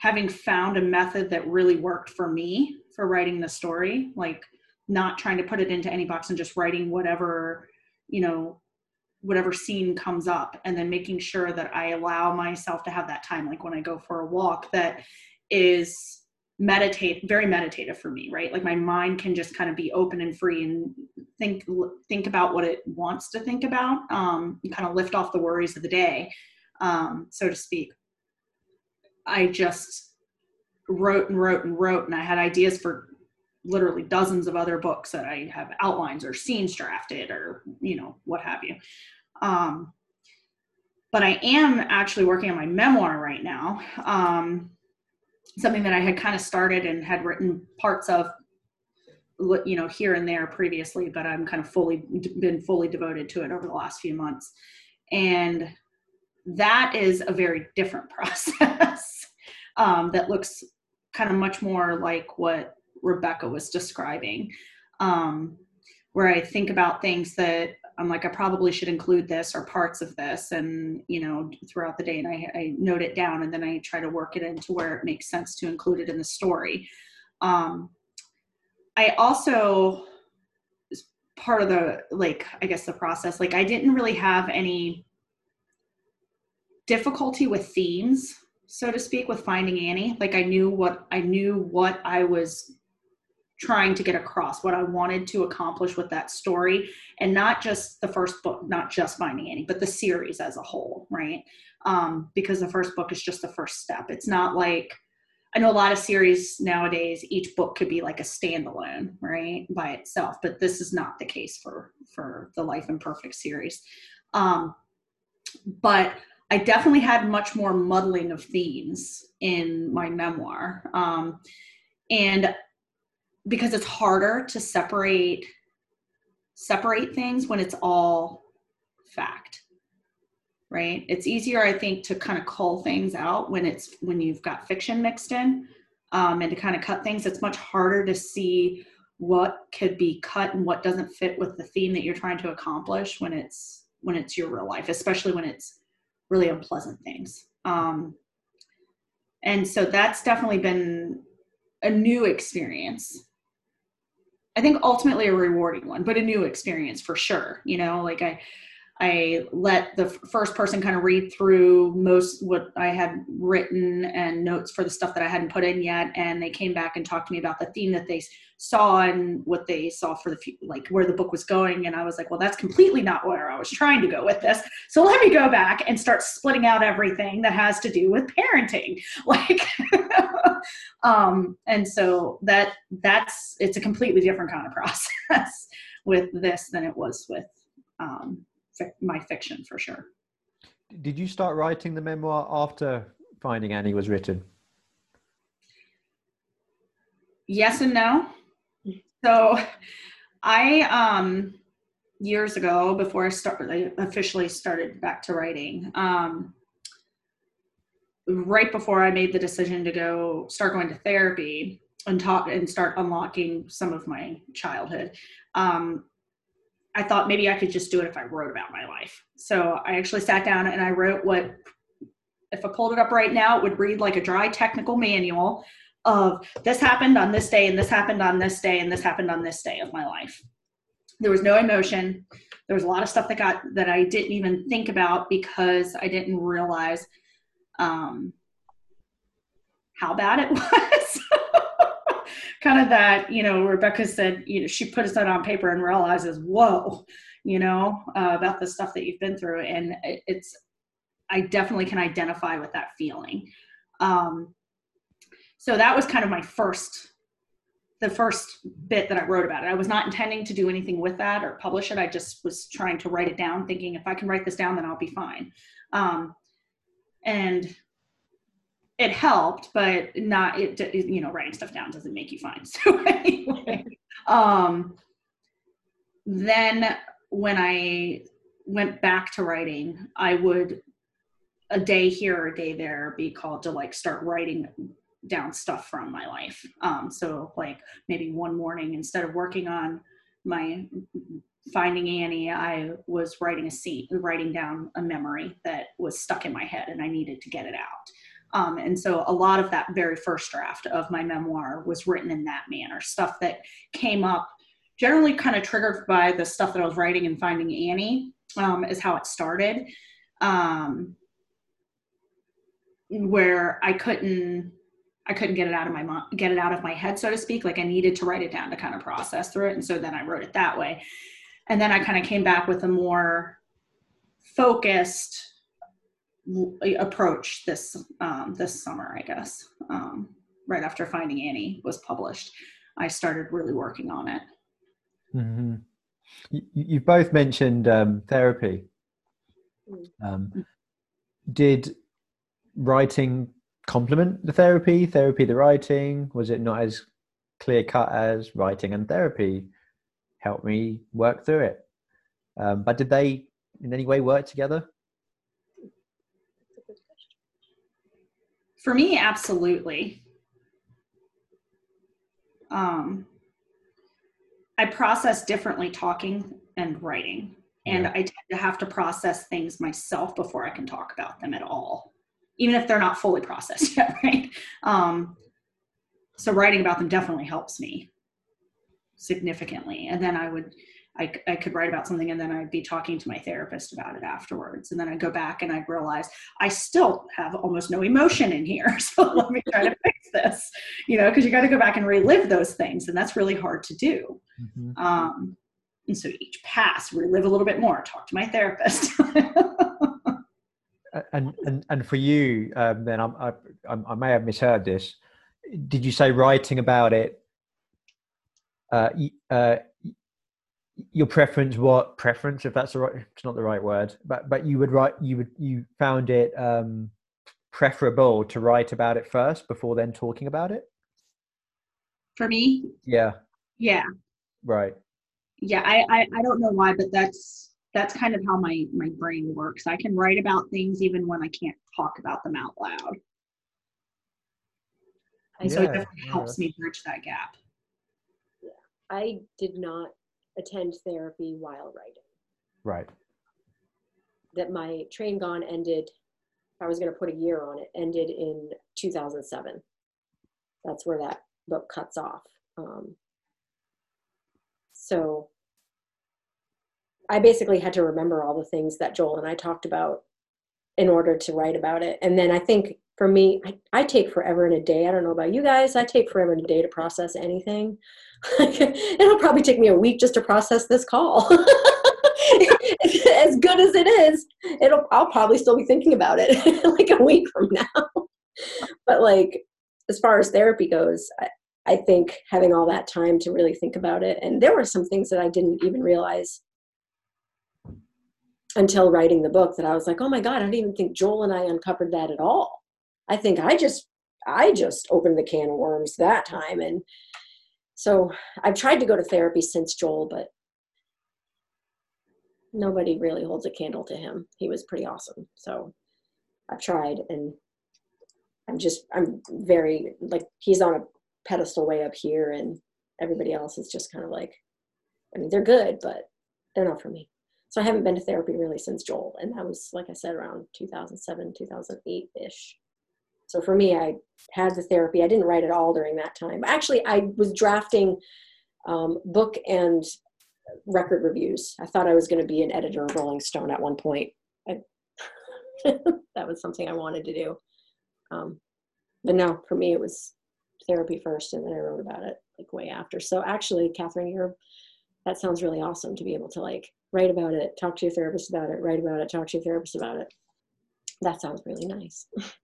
[SPEAKER 4] having found a method that really worked for me for writing the story, like not trying to put it into any box and just writing whatever you know whatever scene comes up and then making sure that I allow myself to have that time like when I go for a walk that is meditate very meditative for me right? Like my mind can just kind of be open and free and think think about what it wants to think about um and kind of lift off the worries of the day um so to speak. I just wrote and wrote and wrote, and I had ideas for literally dozens of other books that I have outlines or scenes drafted or you know what have you. Um, but I am actually working on my memoir right now. Um, something that I had kind of started and had written parts of, you know, here and there previously, but I'm kind of fully been fully devoted to it over the last few months, and that is a very different process um, that looks kind of much more like what Rebekah was describing, um, where I think about things that I'm like, I probably should include this or parts of this, and you know, throughout the day, and I, I note it down, and then I try to work it into where it makes sense to include it in the story. Um, I also part of the like, I guess the process, like I didn't really have any difficulty with themes, so to speak, with finding Annie. Like I knew what I knew what I was trying to get across, what I wanted to accomplish with that story, and not just the first book, not just Finding Annie, but the series as a whole, right? Um, because the first book is just the first step. It's not like I know a lot of series nowadays, each book could be like a standalone, right, by itself, but this is not the case for for the Life Imperfect series. Um, but I definitely had much more muddling of themes in my memoir. Um, and because it's harder to separate separate things when it's all fact right? It's easier i think to kind of call things out when it's when you've got fiction mixed in um, and to kind of cut things. It's much harder to see what could be cut and what doesn't fit with the theme that you're trying to accomplish when it's when it's your real life especially when it's really unpleasant things. Um, and so that's definitely been a new experience I think ultimately a rewarding one, but a new experience for sure. You know, like I, I let the first person kind of read through most what I had written and notes for the stuff that I hadn't put in yet, and they came back and talked to me about the theme that they saw and what they saw for the like where the book was going. And I was like, well, that's completely not where I was trying to go with this. So let me go back and start splitting out everything that has to do with parenting, like. um, and so that that's it's a completely different kind of process with this than it was with um, my fiction for sure.
[SPEAKER 2] Did you start writing the memoir after Finding Annie was written?
[SPEAKER 4] Yes and no. So I um years ago before I started I officially started back to writing um right before I made the decision to go start going to therapy and talk and start unlocking some of my childhood um I thought maybe I could just do it if I wrote about my life. So I actually sat down and I wrote what, if I pulled it up right now, it would read like a dry technical manual of this happened on this day and this happened on this day and this happened on this day of my life. There was no emotion. There was a lot of stuff that got that I didn't even think about because I didn't realize um, how bad it was kind of that, you know, Rebekah said, you know, she puts that on paper and realizes, whoa, you know, uh, about the stuff that you've been through. And it's, I definitely can identify with that feeling. Um, so that was kind of my first, the first bit that I wrote about it. I was not intending to do anything with that or publish it. I just was trying to write it down, thinking if I can write this down, then I'll be fine. Um, and it helped, but not it. You know, writing stuff down doesn't make you fine. So anyway, um, then when I went back to writing, I would a day here or a day there be called to like start writing down stuff from my life. Um, so like maybe one morning instead of working on my finding Annie, I was writing a scene, writing down a memory that was stuck in my head and I needed to get it out. Um, and so a lot of that very first draft of my memoir was written in that manner, stuff that came up generally kind of triggered by the stuff that I was writing and finding Annie um, is how it started. Um, where I couldn't I couldn't get it out of my get it out of my head, so to speak. Like I needed to write it down to kind of process through it, and so then I wrote it that way. And then I kind of came back with a more focused approach this um, this summer, I guess. Um, right after Finding Annie was published, I started really working on it.
[SPEAKER 2] Mm-hmm. You, you've both mentioned um, therapy.
[SPEAKER 1] Mm.
[SPEAKER 2] Um, did writing complement the therapy? Therapy the writing? Was it not as clear cut as writing and therapy? Helped me work through it. Um, but did they in any way work together?
[SPEAKER 4] For me, absolutely. Um, I process differently talking and writing, and
[SPEAKER 2] Yeah.
[SPEAKER 4] I tend to have to process things myself before I can talk about them at all, even if they're not fully processed yet, right? Um, so writing about them definitely helps me significantly, and then I would. I, I could write about something and then I'd be talking to my therapist about it afterwards. And then I'd go back and I'd realize I still have almost no emotion in here. So let me try to fix this, you know, because you got to go back and relive those things. And that's really hard to do.
[SPEAKER 2] Mm-hmm.
[SPEAKER 4] Um, and so each pass, relive a little bit more, talk to my therapist.
[SPEAKER 2] And and and for you, um, then I'm, I I'm- I may have misheard this. Did you say writing about it? Uh, uh, your preference, what preference? If that's the right, it's not the right word, but but you would write, you would you found it um, preferable to write about it first before then talking about it.
[SPEAKER 4] For me,
[SPEAKER 2] Yeah,
[SPEAKER 4] yeah,
[SPEAKER 2] right.
[SPEAKER 4] yeah. I, I I don't know why, but that's that's kind of how my my brain works. I can write about things even when I can't talk about them out loud. And so it definitely
[SPEAKER 2] yeah,
[SPEAKER 4] helps me bridge that gap.
[SPEAKER 1] yeah I did not attend therapy while writing.
[SPEAKER 2] Right.
[SPEAKER 1] That my train gone ended, I was going to put a year on it, ended in 2007. That's where that book cuts off. Um, so I basically had to remember all the things that Joel and I talked about in order to write about it. And then I think for me, I, I take forever and a day. I don't know about you guys. I take forever and a day to process anything. It'll probably take me a week just to process this call. as good as it is, it'll I'll probably still be thinking about it like a week from now. But like as far as therapy goes, I, I think having all that time to really think about it, and there were some things that I didn't even realize until writing the book that I was like, oh my God, I don't even think Joel and I uncovered that at all. I think I just I just opened the can of worms that time. And so I've tried to go to therapy since Joel, but nobody really holds a candle to him. He was pretty awesome. So I've tried and I'm just I'm very like he's on a pedestal way up here and everybody else is just kind of like I mean they're good, but they're not for me. So I haven't been to therapy really since Joel, and that was like I said around 2007, 2008 ish. So for me, I had the therapy. I didn't write at all during that time. Actually, I was drafting um, book and record reviews. I thought I was going to be an editor of Rolling Stone at one point. I, that was something I wanted to do. Um, but no, for me, it was therapy first, and then I wrote about it like way after. So actually, Katherine, you're that sounds really awesome to be able to like write about it, talk to your therapist about it, write about it, talk to your therapist about it. That sounds really nice.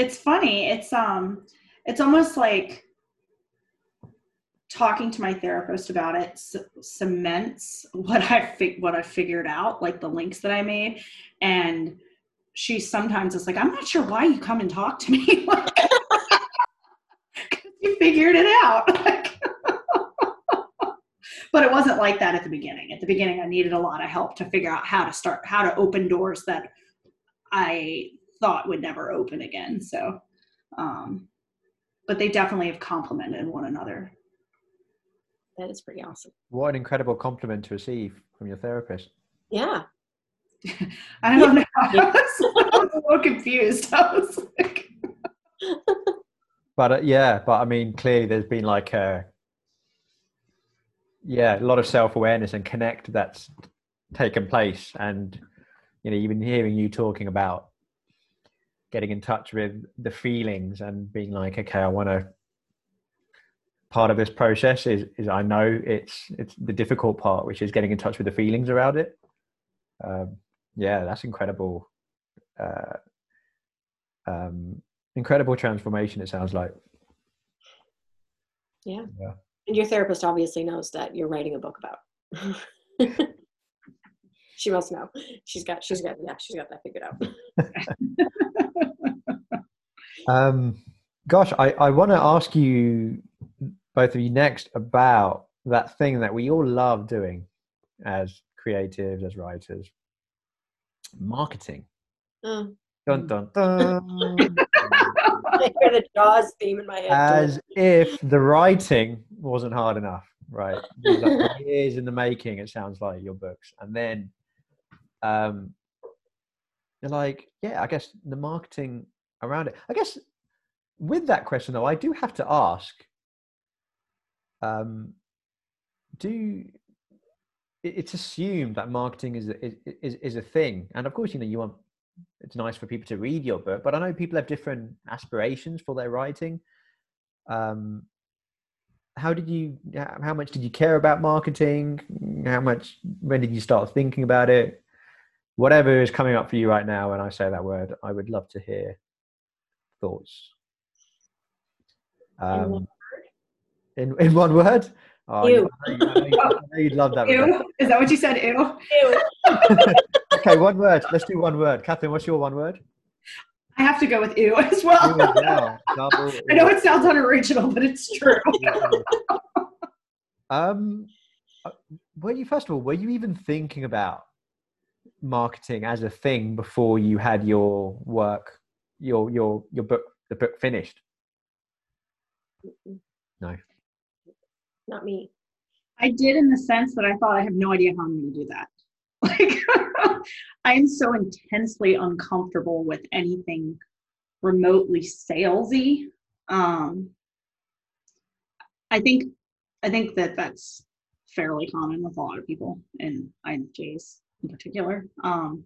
[SPEAKER 4] It's funny. It's um it's almost like talking to my therapist about it c- cements what I fig- what I figured out, like the links that I made, and she sometimes is like, "I'm not sure why you come and talk to me. you figured it out. but it wasn't like that at the beginning. At the beginning, I needed a lot of help to figure out how to start, how to open doors that I thought would never open again. So, um, but they definitely have complemented one another.
[SPEAKER 1] That is pretty awesome.
[SPEAKER 2] What an incredible compliment to receive from your therapist.
[SPEAKER 1] Yeah.
[SPEAKER 4] I don't know. I was, I was a little confused. I was like,
[SPEAKER 2] But uh, yeah, but I mean, clearly there's been like a yeah, a lot of self awareness and connect that's taken place, and you know, even hearing you talking about getting in touch with the feelings and being like, okay, I want to. Part of this process is is I know it's it's the difficult part, which is getting in touch with the feelings around it. Um, yeah, that's incredible. Uh, um, incredible transformation. It sounds like.
[SPEAKER 1] Yeah.
[SPEAKER 2] Yeah.
[SPEAKER 1] And your therapist obviously knows that you're writing a book about. she must know. She's got she's got yeah, she's got that figured out.
[SPEAKER 2] Um, gosh, I, I want to ask you, both of you next, about that thing that we all love doing as creatives, as writers marketing.
[SPEAKER 1] Mm.
[SPEAKER 2] Dun, dun, dun.
[SPEAKER 1] I hear the Jaws theme in my head.
[SPEAKER 2] as if the writing wasn't hard enough, right? Years in the making, it sounds like your books. And then um, you're like, yeah, I guess the marketing around it. I guess with that question, though, I do have to ask um, do it's assumed that marketing is a, is, is a thing and of course you know you want it's nice for people to read your book but i know people have different aspirations for their writing. Um how did you how much did you care about marketing? How much when did you start thinking about it whatever is coming up for you right now when i say that word i would love to hear thoughts
[SPEAKER 1] In one
[SPEAKER 2] um, in, in one word oh,
[SPEAKER 1] Ew.
[SPEAKER 2] I know you- I know you- I know you'd love that Rebekah.
[SPEAKER 4] Ew. Is that what you said? Ew.
[SPEAKER 1] Ew.
[SPEAKER 2] okay one word let's do one word Katherine what's your one word
[SPEAKER 4] I have to go with ew as well.
[SPEAKER 2] Ew as well. Double
[SPEAKER 4] I know it sounds unoriginal, but it's true.
[SPEAKER 2] um uh, were you first of all were you even thinking about marketing as a thing before you had your work your your your book the book finished No.
[SPEAKER 1] Not me.
[SPEAKER 4] I did in the sense that I thought I have no idea how I'm going to do that. Like, I am so intensely uncomfortable with anything remotely salesy. Um, I think, I think that that's fairly common with a lot of people, and INFJs in particular. Um,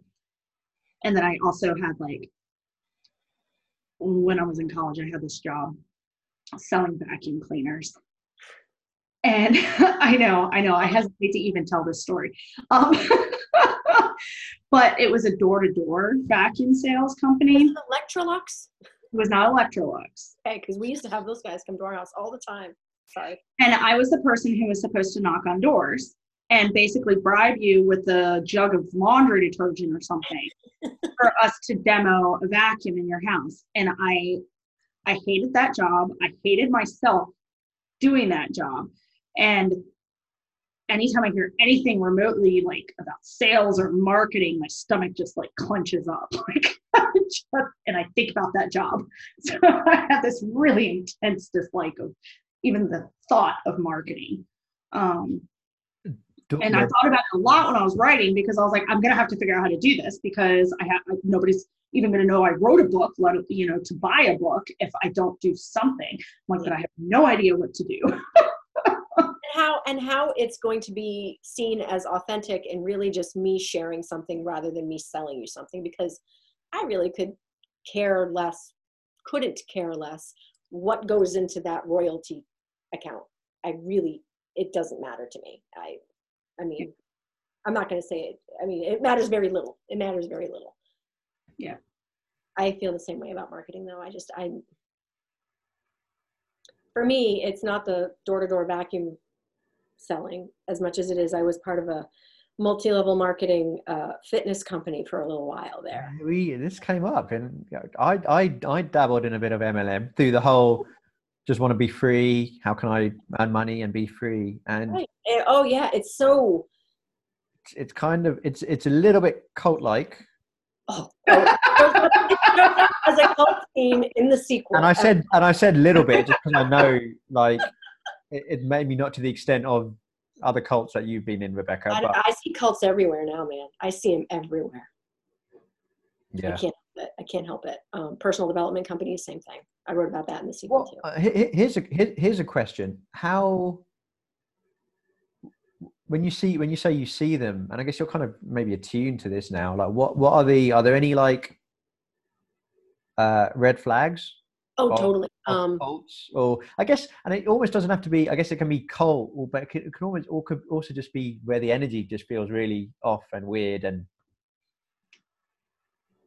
[SPEAKER 4] and then I also had like, when I was in college, I had this job selling vacuum cleaners. And I know, I know, I hesitate to even tell this story. Um, but it was a door to door vacuum sales company. It
[SPEAKER 1] Electrolux?
[SPEAKER 4] was not Electrolux.
[SPEAKER 1] Okay, because we used to have those guys come to our house all the time. Sorry.
[SPEAKER 4] And I was the person who was supposed to knock on doors and basically bribe you with a jug of laundry detergent or something for us to demo a vacuum in your house. And I I hated that job. I hated myself doing that job. And anytime I hear anything remotely like about sales or marketing, my stomach just like clenches up. Like just, and I think about that job. So I have this really intense dislike of even the thought of marketing. Um, and I thought about it a lot when I was writing because I was like, I'm gonna have to figure out how to do this because I have nobody's even gonna know I wrote a book, let it, you know, to buy a book if I don't do something. I'm like, but I have no idea what to do.
[SPEAKER 1] And how and how it's going to be seen as authentic and really just me sharing something rather than me selling you something because I really could care less, couldn't care less what goes into that royalty account. I really it doesn't matter to me. I I mean I'm not going to say it. I mean it matters very little. It matters very little.
[SPEAKER 4] Yeah.
[SPEAKER 1] I feel the same way about marketing though. I just I for me, it's not the door-to-door vacuum selling as much as it is. I was part of a multi-level marketing uh, fitness company for a little while there.
[SPEAKER 2] we this came up and I, I i dabbled in a bit of mlm through the whole just want to be free how can i earn money and be free and
[SPEAKER 1] Right. Eh, Oh yeah, it's so.
[SPEAKER 2] it's, it's kind of it's it's a little bit cult like
[SPEAKER 1] Oh, oh, as a cult scene in the sequel.
[SPEAKER 2] and i said and i said little bit just because i know like it, it made me not to the extent of other cults that you've been in Rebekah
[SPEAKER 1] I,
[SPEAKER 2] but
[SPEAKER 1] I see cults everywhere now, man. I see them everywhere. I
[SPEAKER 2] yeah
[SPEAKER 1] can't. I can't help it. Um, personal development companies, same thing. I wrote about that in the sequel
[SPEAKER 2] Well,
[SPEAKER 1] too.
[SPEAKER 2] uh, he- he- here's a here's a question: How, when you see when you say you see them, and I guess you're kind of maybe attuned to this now. Like, what what are the are there any like uh, red flags?
[SPEAKER 1] Oh,
[SPEAKER 2] of-
[SPEAKER 1] totally.
[SPEAKER 2] of
[SPEAKER 1] Um,
[SPEAKER 2] cults, or I guess, and it almost doesn't have to be. I guess it can be cult, or but it can, it can almost or could also just be where the energy just feels really off and weird and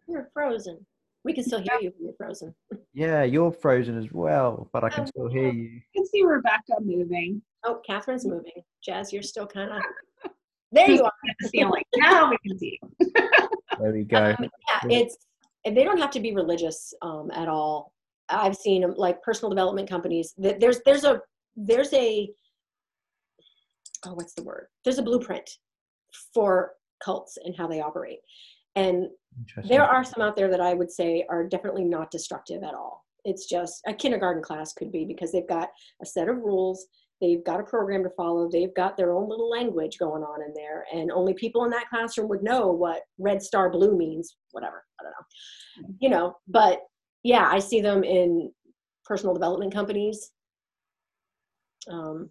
[SPEAKER 1] you're frozen. We can still hear you you're frozen.
[SPEAKER 2] Yeah, you're frozen as well, but I can
[SPEAKER 1] Oh,
[SPEAKER 2] still hear you.
[SPEAKER 4] I can see Rebekah moving.
[SPEAKER 1] Oh, Katherine's moving. Jas, you're still kind of. There you are.
[SPEAKER 4] the ceiling. Now we can see.
[SPEAKER 2] There we go.
[SPEAKER 1] Um, yeah, it's and they don't have to be religious um, at all. I've seen like personal development companies. that There's there's a there's a oh what's the word? There's a blueprint for cults and how they operate, and there are some out there that I would say are definitely not destructive at all. It's just a kindergarten class could be because they've got a set of rules, they've got a program to follow, they've got their own little language going on in there, and only people in that classroom would know what red star blue means, whatever. I don't know. You know, but yeah, I see them in personal development companies, um,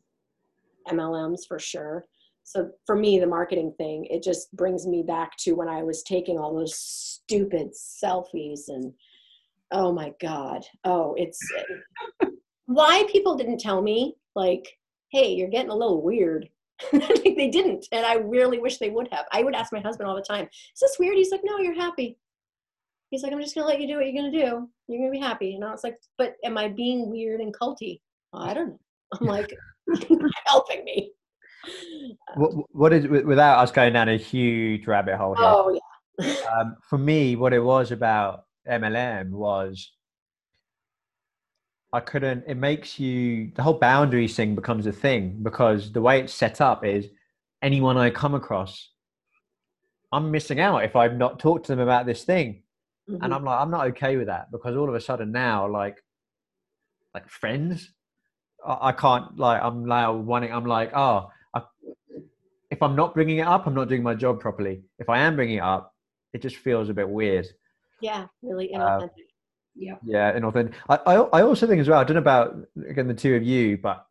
[SPEAKER 1] MLMs for sure. So for me, the marketing thing, it just brings me back to when I was taking all those stupid selfies and oh my God. Oh, it's why people didn't tell me, like, hey, you're getting a little weird. they didn't. And I really wish they would have. I would ask my husband all the time, is this weird? He's like, no, you're happy. He's like, I'm just to let you do what you're to do. You're to be happy. And I was like, but am I being weird and culty? I don't know. I'm like, helping me.
[SPEAKER 2] What, what is without us going down a huge rabbit hole here?
[SPEAKER 1] Oh, yeah.
[SPEAKER 2] um, for me, what it was about MLM was I couldn't. It makes you the whole boundaries thing becomes a thing because the way it's set up is anyone I come across, I'm missing out if I've not talked to them about this thing,
[SPEAKER 1] Mhm.
[SPEAKER 2] and I'm like, I'm not okay with that because all of a sudden now, like, like friends, I, can't like I'm now wanting. I'm like, oh, if I'm not bringing it up, I'm not doing my job properly. If I am bringing it up, it just feels a bit weird.
[SPEAKER 1] yeah, really
[SPEAKER 2] Uh,
[SPEAKER 1] inauthentic.
[SPEAKER 2] Yeah, and authentic. I, I I also think as well. I don't know about again the two of you, but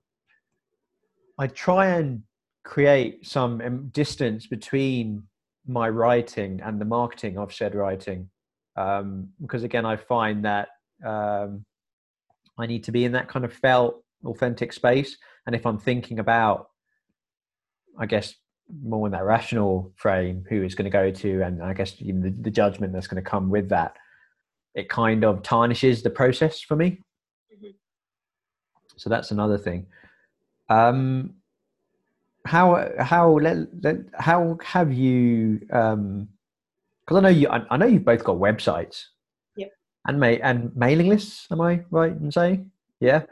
[SPEAKER 2] I try and create some um, distance between my writing and the marketing of said writing, um, because again I find that um, I need to be in that kind of felt authentic space, and if I'm thinking about, I guess more in that rational frame, who is going to go to, and I guess the, the judgment that's going to come with that it kind of tarnishes the process for me.
[SPEAKER 1] Mhm.
[SPEAKER 2] So that's another thing. Um, how how let, let, how have you? Because I know you, I, I know you've both got websites.
[SPEAKER 1] Yep.
[SPEAKER 2] And ma- and mailing lists. Am I right in saying? Yeah.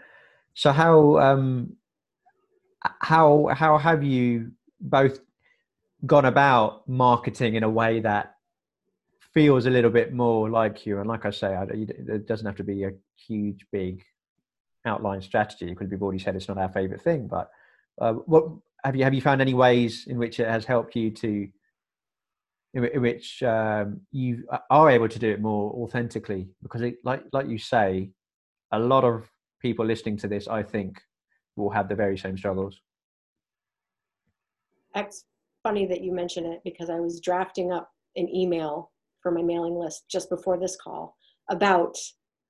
[SPEAKER 2] So how um how how have you both gone about marketing in a way that feels a little bit more like you. And like I say, I, it doesn't have to be a huge, big outline strategy because we've already said it's not our favorite thing. But uh, what have you have you found any ways in which it has helped you to, in, in which um, you are able to do it more authentically? Because, it, like like you say, a lot of people listening to this, I think, will have the very same struggles.
[SPEAKER 1] It's funny that you mention it because I was drafting up an email for my mailing list just before this call about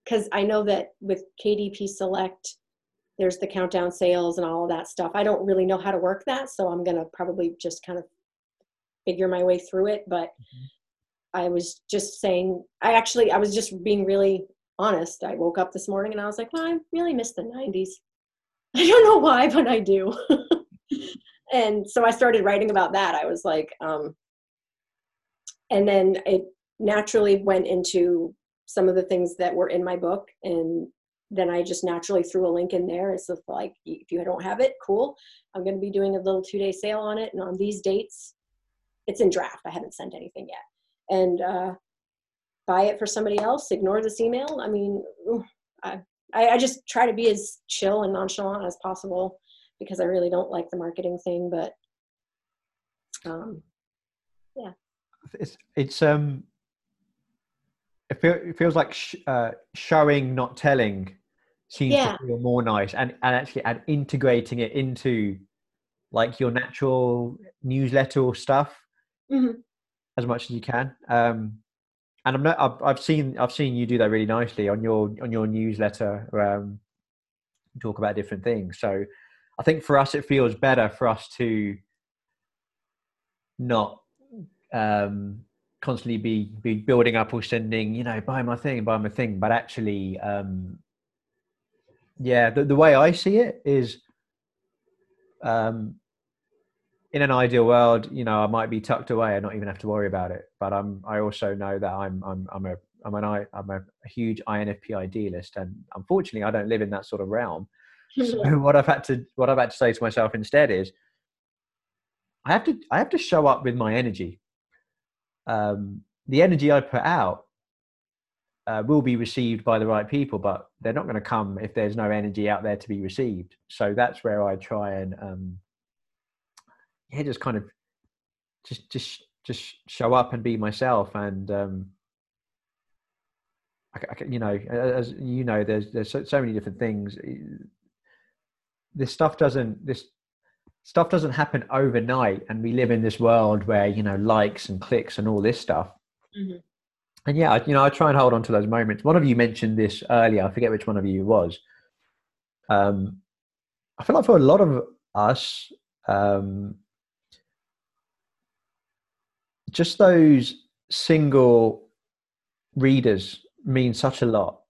[SPEAKER 1] because I know that with KDP Select, there's the countdown sales and all of that stuff. I don't really know how to work that, so I'm gonna probably just kind of figure my way through it. But mm-hmm. I was just saying, I actually, I was just being really honest. I woke up this morning and I was like, well, I really miss the 90s. I don't know why, but I do. and so I started writing about that. I was like, um, and then it naturally went into some of the things that were in my book. And then I just naturally threw a link in there. It's like, if you don't have it, cool. I'm going to be doing a little two day sale on it. And on these dates, it's in draft. I haven't sent anything yet. And uh, buy it for somebody else, ignore this email. I mean, I, I just try to be as chill and nonchalant as possible because I really don't like the marketing thing. But um, yeah.
[SPEAKER 2] it's it's um it, feel, it feels like sh- uh, showing not telling seems
[SPEAKER 1] Yeah.
[SPEAKER 2] to feel more nice and and actually and integrating it into like your natural newsletter or stuff
[SPEAKER 1] Mhm.
[SPEAKER 2] as much as you can um and i'm not I've, I've seen i've seen you do that really nicely on your on your newsletter um talk about different things so i think for us it feels better for us to not um constantly be be building up or sending you know buy my thing buy my thing. But actually um yeah the, the way i see it is um in an ideal world you know i might be tucked away and not even have to worry about it. But i'm i also know that i'm i'm i'm a i'm an i i'm a, a huge infp idealist. And unfortunately i don't live in that sort of realm so what i've had to what i've had to say to myself instead is i have to i have to show up with my energy um, the energy I put out uh, will be received by the right people, but they're not going to come if there's no energy out there to be received. So that's where I try and um, yeah, just kind of just just just show up and be myself and um, I, I, you know as you know there's there's so, so many different things this stuff doesn't this stuff doesn't happen overnight and we live in this world where you know likes and clicks and all this stuff. Mm-hmm. and yeah you know i try and hold on to those moments. One of you mentioned this earlier i forget which one of you was. Um i feel like for a lot of us um just those single readers mean such a lot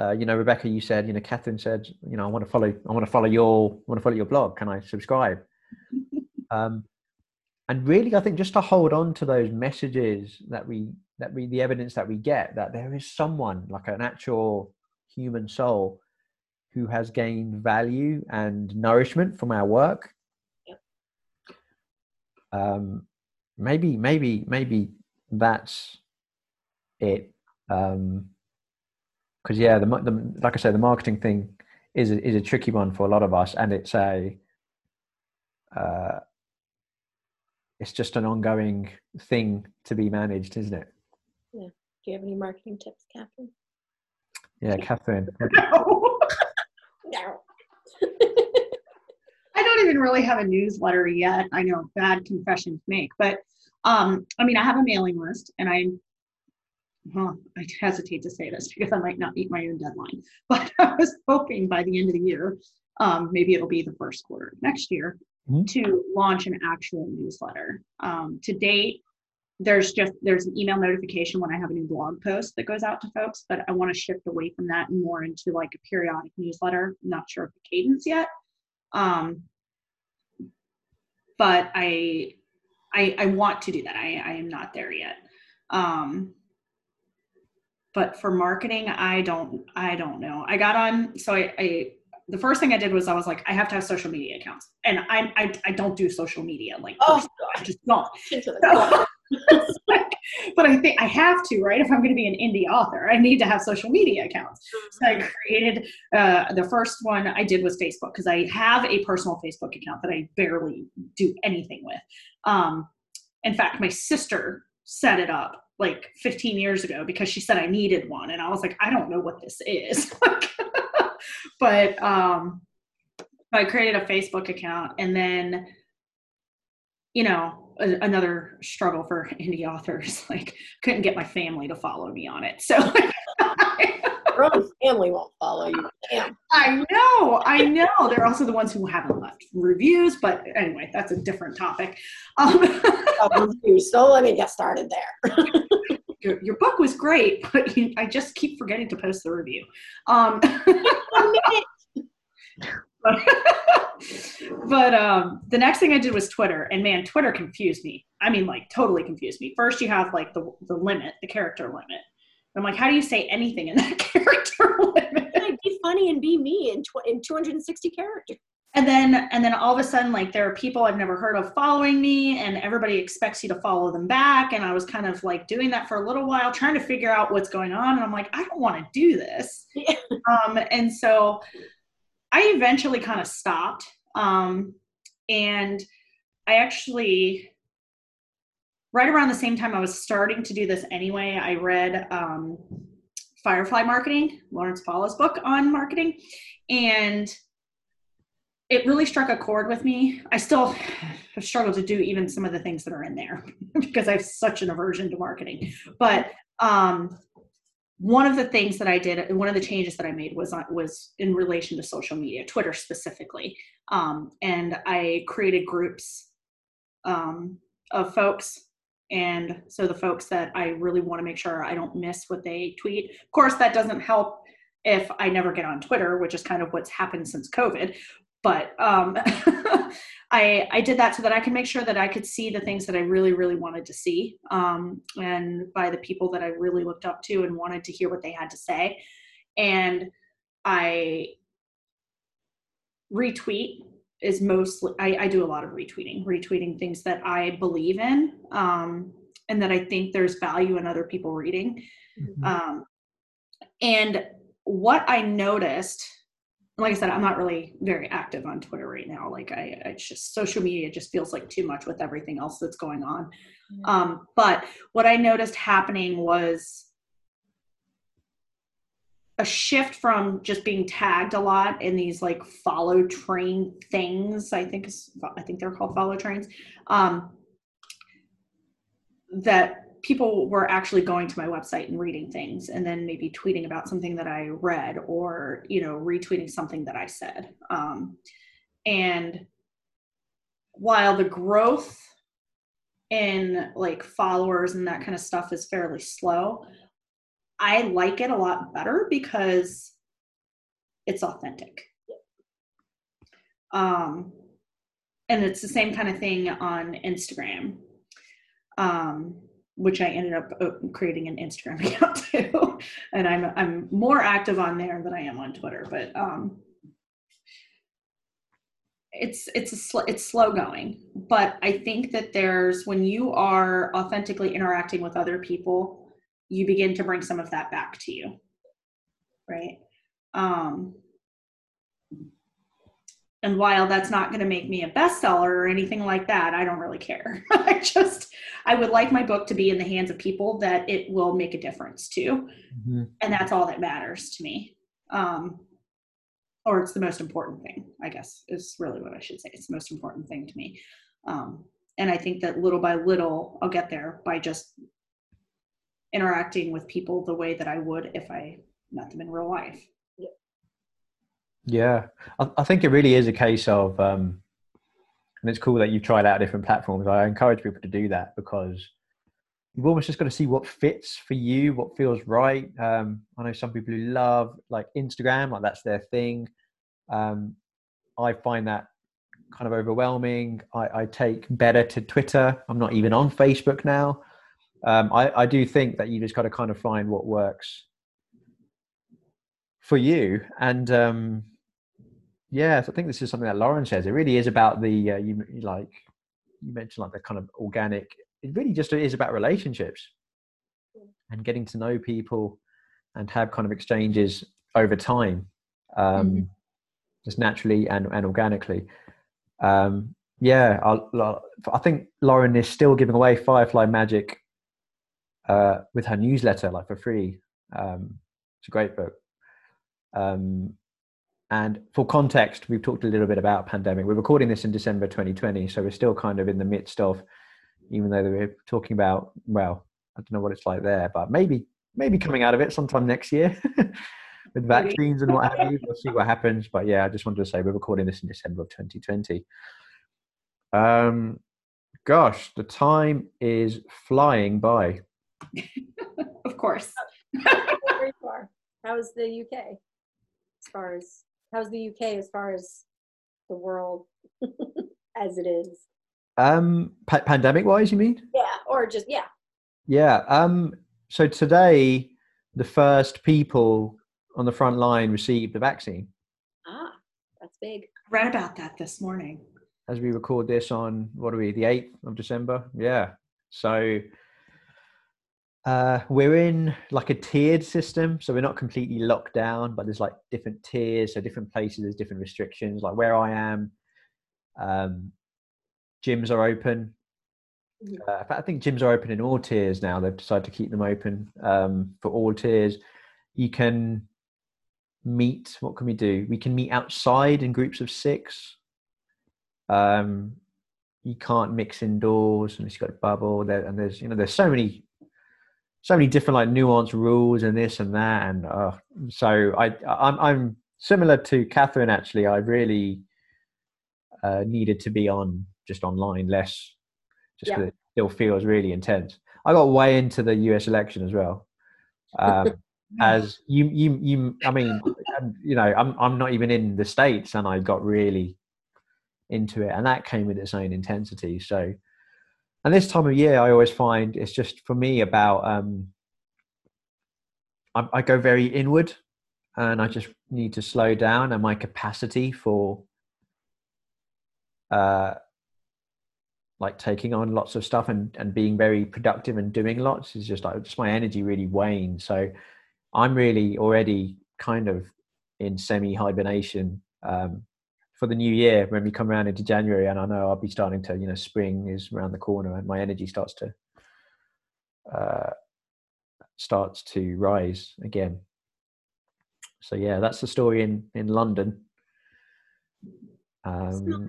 [SPEAKER 2] uh, you know, Rebekah, you said, you know, Katherine said, you know, I want to follow, I want to follow your, I want to follow your blog. Can I subscribe? um, and really, I think just to hold on to those messages that we, that we, the evidence that we get that there is someone like an actual human soul who has gained value and nourishment from our work. Um, maybe, maybe, maybe that's it. Um, because yeah, the, the like I said, the marketing thing is a, is a tricky one for a lot of us, and it's a uh, it's just an ongoing thing to be managed, isn't it?
[SPEAKER 1] Yeah. Do you have any marketing tips, Katherine?
[SPEAKER 2] Yeah, Katherine.
[SPEAKER 1] no. no.
[SPEAKER 4] I don't even really have a newsletter yet. I know bad confession to make, but um, I mean, I have a mailing list, and I well, I hesitate to say this because I might not meet my own deadline, but I was hoping by the end of the year, um, maybe it'll be the first quarter of next year, mm-hmm. to launch an actual newsletter. Um, to date, there's just there's an email notification when I have a new blog post that goes out to folks, but I want to shift away from that and more into like a periodic newsletter. I'm not sure of the cadence yet, um, but I, I I want to do that. I I am not there yet. Um, but for marketing i don't i don't know. I got on so I, I the first thing i did was i was like i have to have social media accounts. And i i, I don't do social media like oh. i just don't. But i think i have to right? If i'm going to be an indie author i need to have social media accounts. So i mm-hmm. created uh, the first one i did was facebook because i have a personal facebook account that i barely do anything with. Um, in fact my sister set it up like 15 years ago because she said I needed one. And I was like, I don't know what this is. but um, I created a Facebook account and then, you know, a, another struggle for indie authors, like couldn't get my family to follow me on it. So
[SPEAKER 1] your own family won't follow you. Damn.
[SPEAKER 4] I know, I know. They're also the ones who haven't left reviews, but anyway, that's a different topic. Um,
[SPEAKER 1] so let me get started there.
[SPEAKER 4] your, your, book was great, but you, I just keep forgetting to post the review. Um, but, but um, the next thing I did was Twitter, and man, Twitter confused me. I mean, like totally confused me. First, you have like the the limit, the character limit, I'm like, how do you say anything in that character limit?
[SPEAKER 1] be funny and be me in, tw- in 260 characters.
[SPEAKER 4] And then, and then all of a sudden, like there are people I've never heard of following me, and everybody expects you to follow them back. And I was kind of like doing that for a little while, trying to figure out what's going on. And I'm like, I don't want to do this. Yeah. Um, and so I eventually kind of stopped. Um, and I actually right around the same time I was starting to do this anyway, I read um, Firefly Marketing, Lauren Sapala's book on marketing, and it really struck a chord with me. I still have struggled to do even some of the things that are in there because I have such an aversion to marketing. But um, one of the things that I did, one of the changes that I made was uh, was in relation to social media, Twitter specifically, um, and I created groups um, of folks And so the folks that I really want to make sure I don't miss what they tweet. Of course, that doesn't help if I never get on Twitter, which is kind of what's happened since COVID. But um, I I did that so that I could make sure that I could see the things that I really really wanted to see, um, and by the people that I really looked up to and wanted to hear what they had to say, and I retweet is mostly I, I, do a lot of retweeting retweeting things that i believe in um, and that i think there's value in other people reading mm-hmm. um, and what i noticed like i said i'm not really very active on twitter right now like i it's just social media just feels like too much with everything else that's going on mm-hmm. um, but what i noticed happening was a shift from just being tagged a lot in these like follow train things. I think I think they're called follow trains. Um, that people were actually going to my website and reading things and then maybe tweeting about something that I read or you know retweeting something that I said. Um, and while the growth in like followers and that kind of stuff is fairly slow I like it a lot better because it's authentic. Um, and it's the same kind of thing on Instagram, um, which I ended up uh, creating an Instagram account too. and I'm I'm more active on there than I am on Twitter, but um, it's it's a sl- it's slow going. But I think that there's when you are authentically interacting with other people you begin to bring some of that back to you right? Um, and while that's not going to make me a bestseller or anything like that i don't really care. I just i would like my book to be in the hands of people that it will make a difference to mm-hmm. and that's all that matters to me. Um, or it's the most important thing i guess is really what i should say. It's the most important thing to me. Um, and i think that little by little i'll get there by just interacting with people the way that I would if I met them in real life.
[SPEAKER 2] Yeah, I, think it really is a case of, um, and it's cool that you've tried out different platforms. I encourage people to do that because you've almost just got to see what fits for you, what feels right. Um, I know some people who love like Instagram, like that's their thing. Um, I find that kind of overwhelming. I, I, take better to Twitter. I'm not even on Facebook now um, I, I do think that you just got to kind of find what works for you. And um, yeah, I think this is something that Lauren says. It really is about the uh, you like you mentioned like the kind of organic. It really just is about relationships and getting to know people and have kind of exchanges over time, um, mm-hmm. just naturally and, and organically. Um, yeah, I, I think Lauren is still giving away Firefly Magic uh, with her newsletter, like for free. Um, it's a great book. Um, and for context, we've talked a little bit about pandemic. We're recording this in December 2020, so we're still kind of in the midst of, even though we're talking about, well, I don't know what it's like there, but maybe maybe coming out of it sometime next year with vaccines and what have you. We'll see what happens. But yeah, I just wanted to say we're recording this in December of 2020. Um, gosh, the time is flying by.
[SPEAKER 4] of course.
[SPEAKER 1] Very far. How's the UK as far as how's the UK as far as the world as it is?
[SPEAKER 2] Um, pa- pandemic wise, you mean?
[SPEAKER 1] Yeah, or just yeah.
[SPEAKER 2] Yeah. Um. So today, the first people on the front line received the vaccine.
[SPEAKER 1] Ah, that's big.
[SPEAKER 4] I read about that this morning.
[SPEAKER 2] As we record this on what are we, the eighth of December? Yeah. So uh, we're in like a tiered system, so we're not completely locked down, but there's like different tiers, so different places there's different restrictions. Like where I am, um, gyms are open. Uh, I think gyms are open in all tiers now. They've decided to keep them open um, for all tiers. You can meet. What can we do? We can meet outside in groups of six. Um, you can't mix indoors unless you've got a bubble. There, and there's you know there's so many so many different like nuanced rules and this and that and uh, so I I'm, I'm similar to Katherine actually I really uh, needed to be on just online less just because it still feels really intense. I got way into the U.S. election as well. Um, as you, you, you. I mean, you know, I'm I'm not even in the states, and I got really into it, and that came with its own intensity. So, and this time of year, I always find it's just for me about. Um, I, I go very inward, and I just need to slow down, and my capacity for. Uh, like taking on lots of stuff and, and being very productive and doing lots is just like just my energy really wanes. So I'm really already kind of in semi hibernation um, for the new year when we come around into January, and I know I'll be starting to, you know, spring is around the corner, and my energy starts to uh, starts to rise again. So yeah, that's the story in in London.
[SPEAKER 1] Um,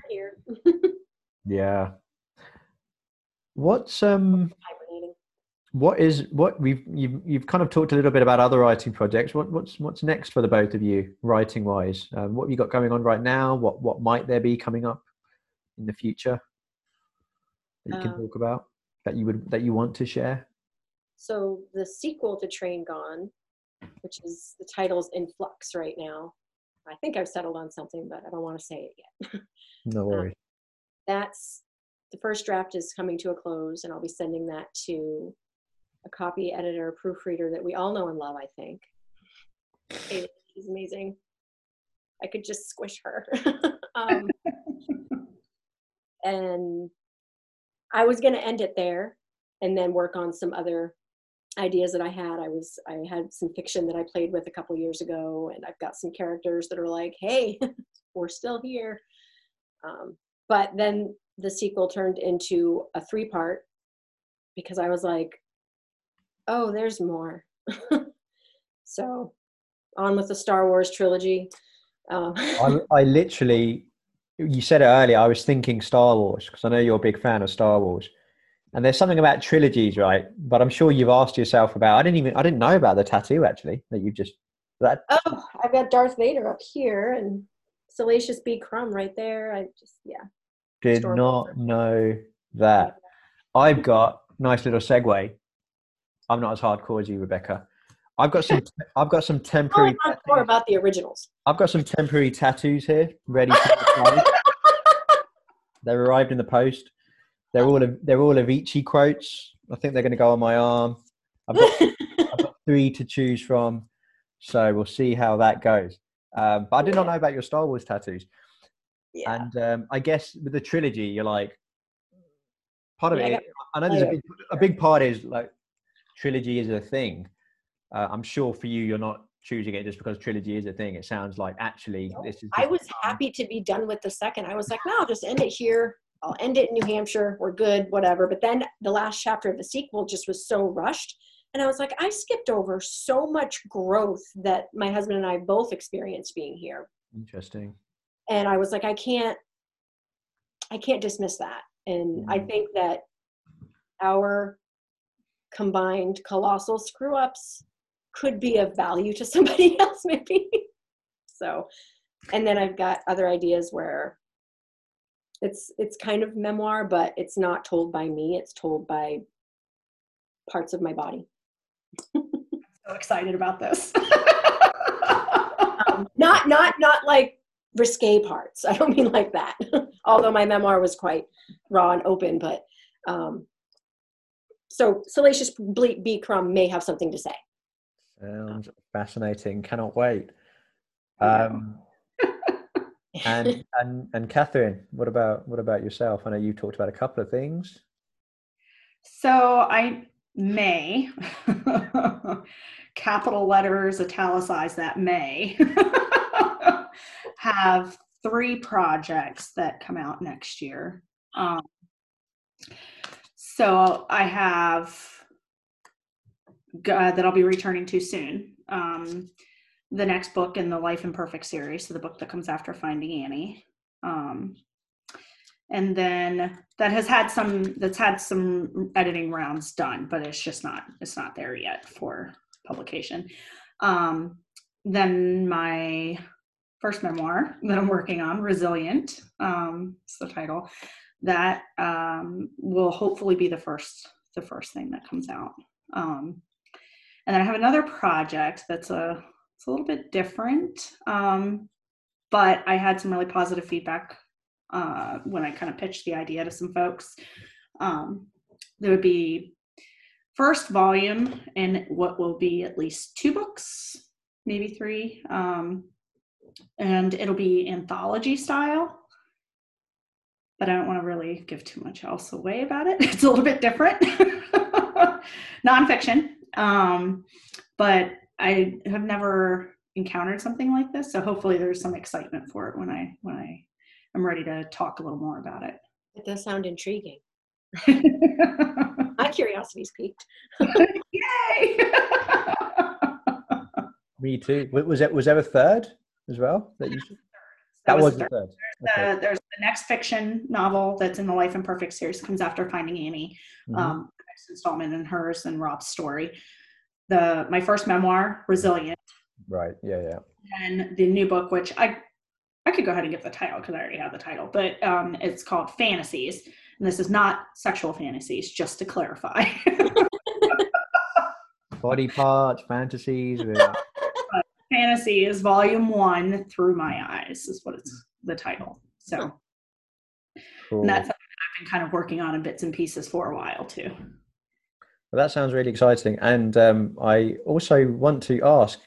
[SPEAKER 2] yeah, What's um what is what we've you've you've kind of talked a little bit about other writing projects. What what's what's next for the both of you, writing wise? Um, what have you got going on right now? What what might there be coming up in the future that you can um, talk about that you would that you want to share?
[SPEAKER 1] So the sequel to Train Gone, which is the title's in flux right now. I think I've settled on something, but I don't want to say it yet.
[SPEAKER 2] no worries. Um,
[SPEAKER 1] that's the first draft is coming to a close, and I'll be sending that to a copy editor, proofreader that we all know and love, I think. She's amazing. I could just squish her. um, and I was going to end it there and then work on some other ideas that I had. I was I had some fiction that I played with a couple years ago, and I've got some characters that are like, "Hey, we're still here." Um, but then the sequel turned into a three part because I was like, oh, there's more. so on with the Star Wars trilogy.
[SPEAKER 2] Um, I, I literally, you said it earlier, I was thinking Star Wars because I know you're a big fan of Star Wars. And there's something about trilogies, right? But I'm sure you've asked yourself about. I didn't even I didn't know about the tattoo actually that you've just. That.
[SPEAKER 1] Oh, I've got Darth Vader up here and Salacious B. Crumb right there. I just yeah.
[SPEAKER 2] Did not know that. I've got nice little segue. I'm not as hardcore as you, Rebekah. I've got some. I've got some temporary.
[SPEAKER 1] Oh, more about the originals.
[SPEAKER 2] I've got some temporary tattoos here, ready to They've arrived in the post. They're all they're all Avicii quotes. I think they're going to go on my arm. I've got, I've got three to choose from, so we'll see how that goes. Um, but I did not know about your Star Wars tattoos. Yeah. And um, I guess with the trilogy, you're like, part of yeah, it. I, know there's a big, a big part is like trilogy is a thing. Uh, I'm sure for you, you're not choosing it just because trilogy is a thing. It sounds like actually this is.
[SPEAKER 1] I was happy to be done with the second. I was like, no, I'll just end it here. I'll end it in New Hampshire. We're good, whatever. But then the last chapter of the sequel just was so rushed. And I was like, I skipped over so much growth that my husband and I both experienced being here.
[SPEAKER 2] Interesting
[SPEAKER 1] and i was like i can't i can't dismiss that and i mm-hmm. think that our combined colossal screw ups could be of value to somebody else maybe so and then i've got other ideas where it's it's kind of memoir but it's not told by me it's told by parts of my body
[SPEAKER 4] i'm so excited about this
[SPEAKER 1] um, not not not like risque parts. I don't mean like that, although my memoir was quite raw and open. But um, so Salacious B. Crumb may have something to say.
[SPEAKER 2] Sounds fascinating. Cannot wait. Um, and and and Katherine, what about what about yourself? I know you talked about a couple of things.
[SPEAKER 4] So I may capital letters italicize that may have three projects that come out next year. Um, so I have uh, that I'll be returning to soon. Um, the next book in the Life Imperfect series, so the book that comes after Finding Annie. Um, and then that has had some that's had some editing rounds done, but it's just not it's not there yet for publication. Um, then my first memoir that I'm working on, Resilient. Um, it's the title. That um, will hopefully be the first the first thing that comes out. Um, and then I have another project that's a it's a little bit different, um, but I had some really positive feedback uh, when I kind of pitched the idea to some folks. Um, there would be first volume in what will be at least two books, maybe three, um, and it'll be anthology style but I don't want to really give too much else away about it. It's a little bit different, nonfiction. Um, but I have never encountered something like this, so hopefully there's some excitement for it when I when I am ready to talk a little more about it.
[SPEAKER 1] It does sound intriguing. My curiosity's peaked.
[SPEAKER 4] Yay!
[SPEAKER 2] Me too. Was that was there a third as well that you?
[SPEAKER 4] That,
[SPEAKER 2] That
[SPEAKER 4] was the
[SPEAKER 2] the
[SPEAKER 4] third.
[SPEAKER 2] third. Okay.
[SPEAKER 4] Uh, there's the next fiction novel that's in the Life Imperfect series comes after Finding Annie.
[SPEAKER 2] Mhm.
[SPEAKER 4] Um, the next installment in hers and Rob's story. The my first memoir, Resilient,
[SPEAKER 2] Right. Yeah. Yeah.
[SPEAKER 4] and the new book, which I I could go ahead and give the title because I already have the title, but um, it's called Fantasies, and this is not sexual fantasies, just to clarify.
[SPEAKER 2] Body parts, fantasies. yeah.
[SPEAKER 4] Fantasy is Volume One through my eyes is what it's the title. So
[SPEAKER 2] Cool.
[SPEAKER 4] and that's something I've been kind of working on in bits and pieces for a while too.
[SPEAKER 2] Well, that sounds really exciting. And um, I also want to ask,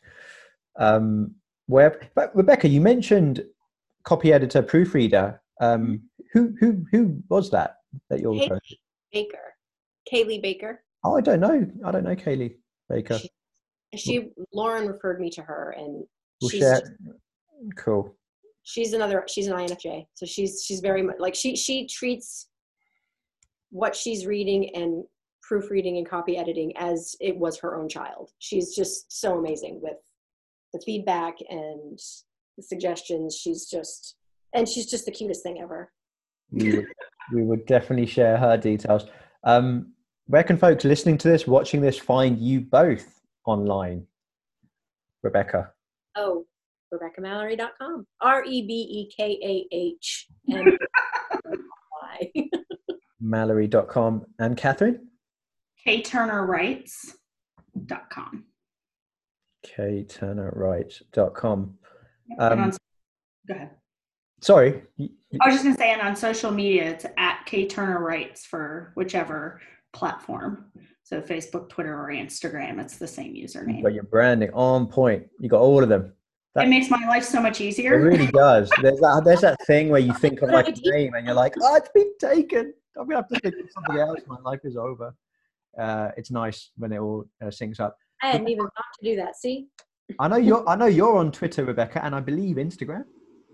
[SPEAKER 2] um, where but Rebekah, you mentioned copy editor, proofreader. Um, who who who was that that you're? referring?
[SPEAKER 1] Baker, Kaylee Baker.
[SPEAKER 2] Oh, I don't know. I don't know Kaylee Baker.
[SPEAKER 1] She, she Lauren referred me to her, and she's.
[SPEAKER 2] Cool.
[SPEAKER 1] she's another she's an INFJ, so she's she's very much like she she treats what she's reading and proofreading and copy editing as it was her own child. She's just so amazing with the feedback and the suggestions. She's just and she's just the cutest thing ever.
[SPEAKER 2] We would, we would definitely share her details. Um, where can folks listening to this, watching this, find you both online? Rebekah.
[SPEAKER 1] Oh, RebekahMallory.com. R E B E K A H M Y.
[SPEAKER 2] Mallory.com and Katherine.
[SPEAKER 4] KTurnerWrites.com.
[SPEAKER 2] KTurnerWright.com.
[SPEAKER 4] Yep, and
[SPEAKER 2] Um,
[SPEAKER 4] on, go ahead.
[SPEAKER 2] Sorry.
[SPEAKER 4] I was just gonna say, and on social media, it's at K Turner Writes for whichever platform. So Facebook, Twitter, or Instagram, it's the same
[SPEAKER 2] You've
[SPEAKER 4] username.
[SPEAKER 2] got your branding on point. You got all of them.
[SPEAKER 4] It makes my life so much easier.
[SPEAKER 2] It really does. There's that. There's that thing where you think of like a name and you're like, oh, it's been taken. I'm gonna have to think of something else. My life is over. Uh, it's nice when it all uh, syncs up.
[SPEAKER 1] I hadn't even thought to do that. See?
[SPEAKER 2] I know you're. I know you're on Twitter, Rebekah, and I believe Instagram.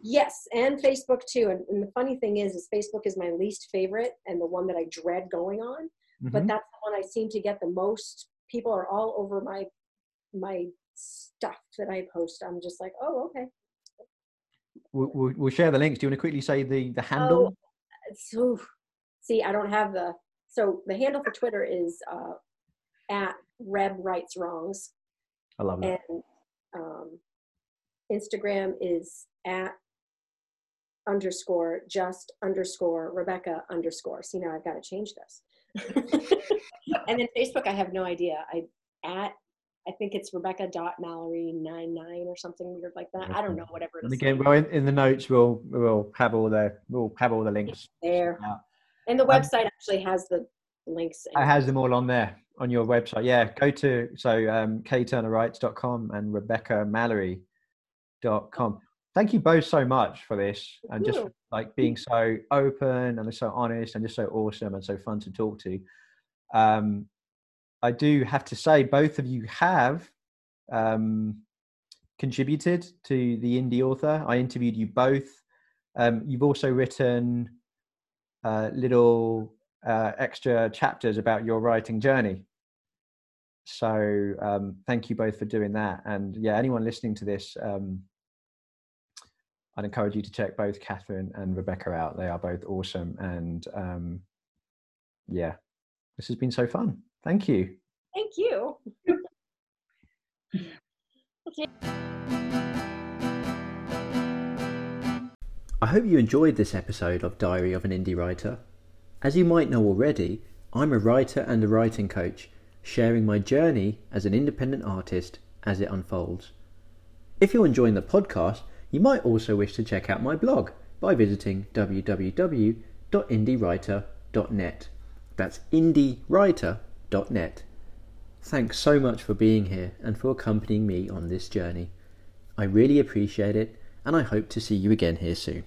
[SPEAKER 1] Yes, and Facebook too. And, and the funny thing is, is Facebook is my least favorite and the one that I dread going on. But
[SPEAKER 2] Mhm.
[SPEAKER 1] that's the one I seem to get the most. People are all over my my stuff that I post. I'm just like, oh, okay.
[SPEAKER 2] We'll, we'll, we'll share the links. Do you want to quickly say the the handle?
[SPEAKER 1] So, see, I don't have the. So the handle for Twitter is uh, at Reb Writes Wrongs,
[SPEAKER 2] I love that.
[SPEAKER 1] and um, Instagram is at underscore just underscore Rebekah underscore. See now I've got to change this. and then Facebook, I have no idea. I at I think it's Rebekah dot Mallory nine nine or something weird like that. I don't know whatever it
[SPEAKER 2] And
[SPEAKER 1] is.
[SPEAKER 2] again, well, in, in the notes, we'll we'll have all the we'll have all the links.
[SPEAKER 1] there. And the
[SPEAKER 2] Um,
[SPEAKER 1] website actually has the links.
[SPEAKER 2] It has them all on there on your website. Yeah, go to so um, kturnerwrites.com and rebekahmallory.com. Thank you both so much for this and just like being so open and so honest and just so awesome and so fun to talk to. Um, I do have to say, both of you have um, contributed to the indie author. I interviewed you both. Um, you've also written uh, little uh, extra chapters about your writing journey. So um, thank you both for doing that. And yeah, anyone listening to this, um, I'd encourage you to check both Katherine and Rebekah out. They are both awesome. And um, yeah, this has been so fun. Thank you.
[SPEAKER 1] Thank you. okay.
[SPEAKER 5] I hope you enjoyed this episode of Diary of an Indie Writer.
[SPEAKER 2] As you might know already, I'm a writer and a writing coach, sharing my journey as an independent artist as it unfolds. If you're enjoying the podcast, you might also wish to check out my blog by visiting www.indiewriter.net. That's indiewriter.net. Thanks so much for being here and for accompanying me on this journey. I really appreciate it, and I hope to see you again here soon.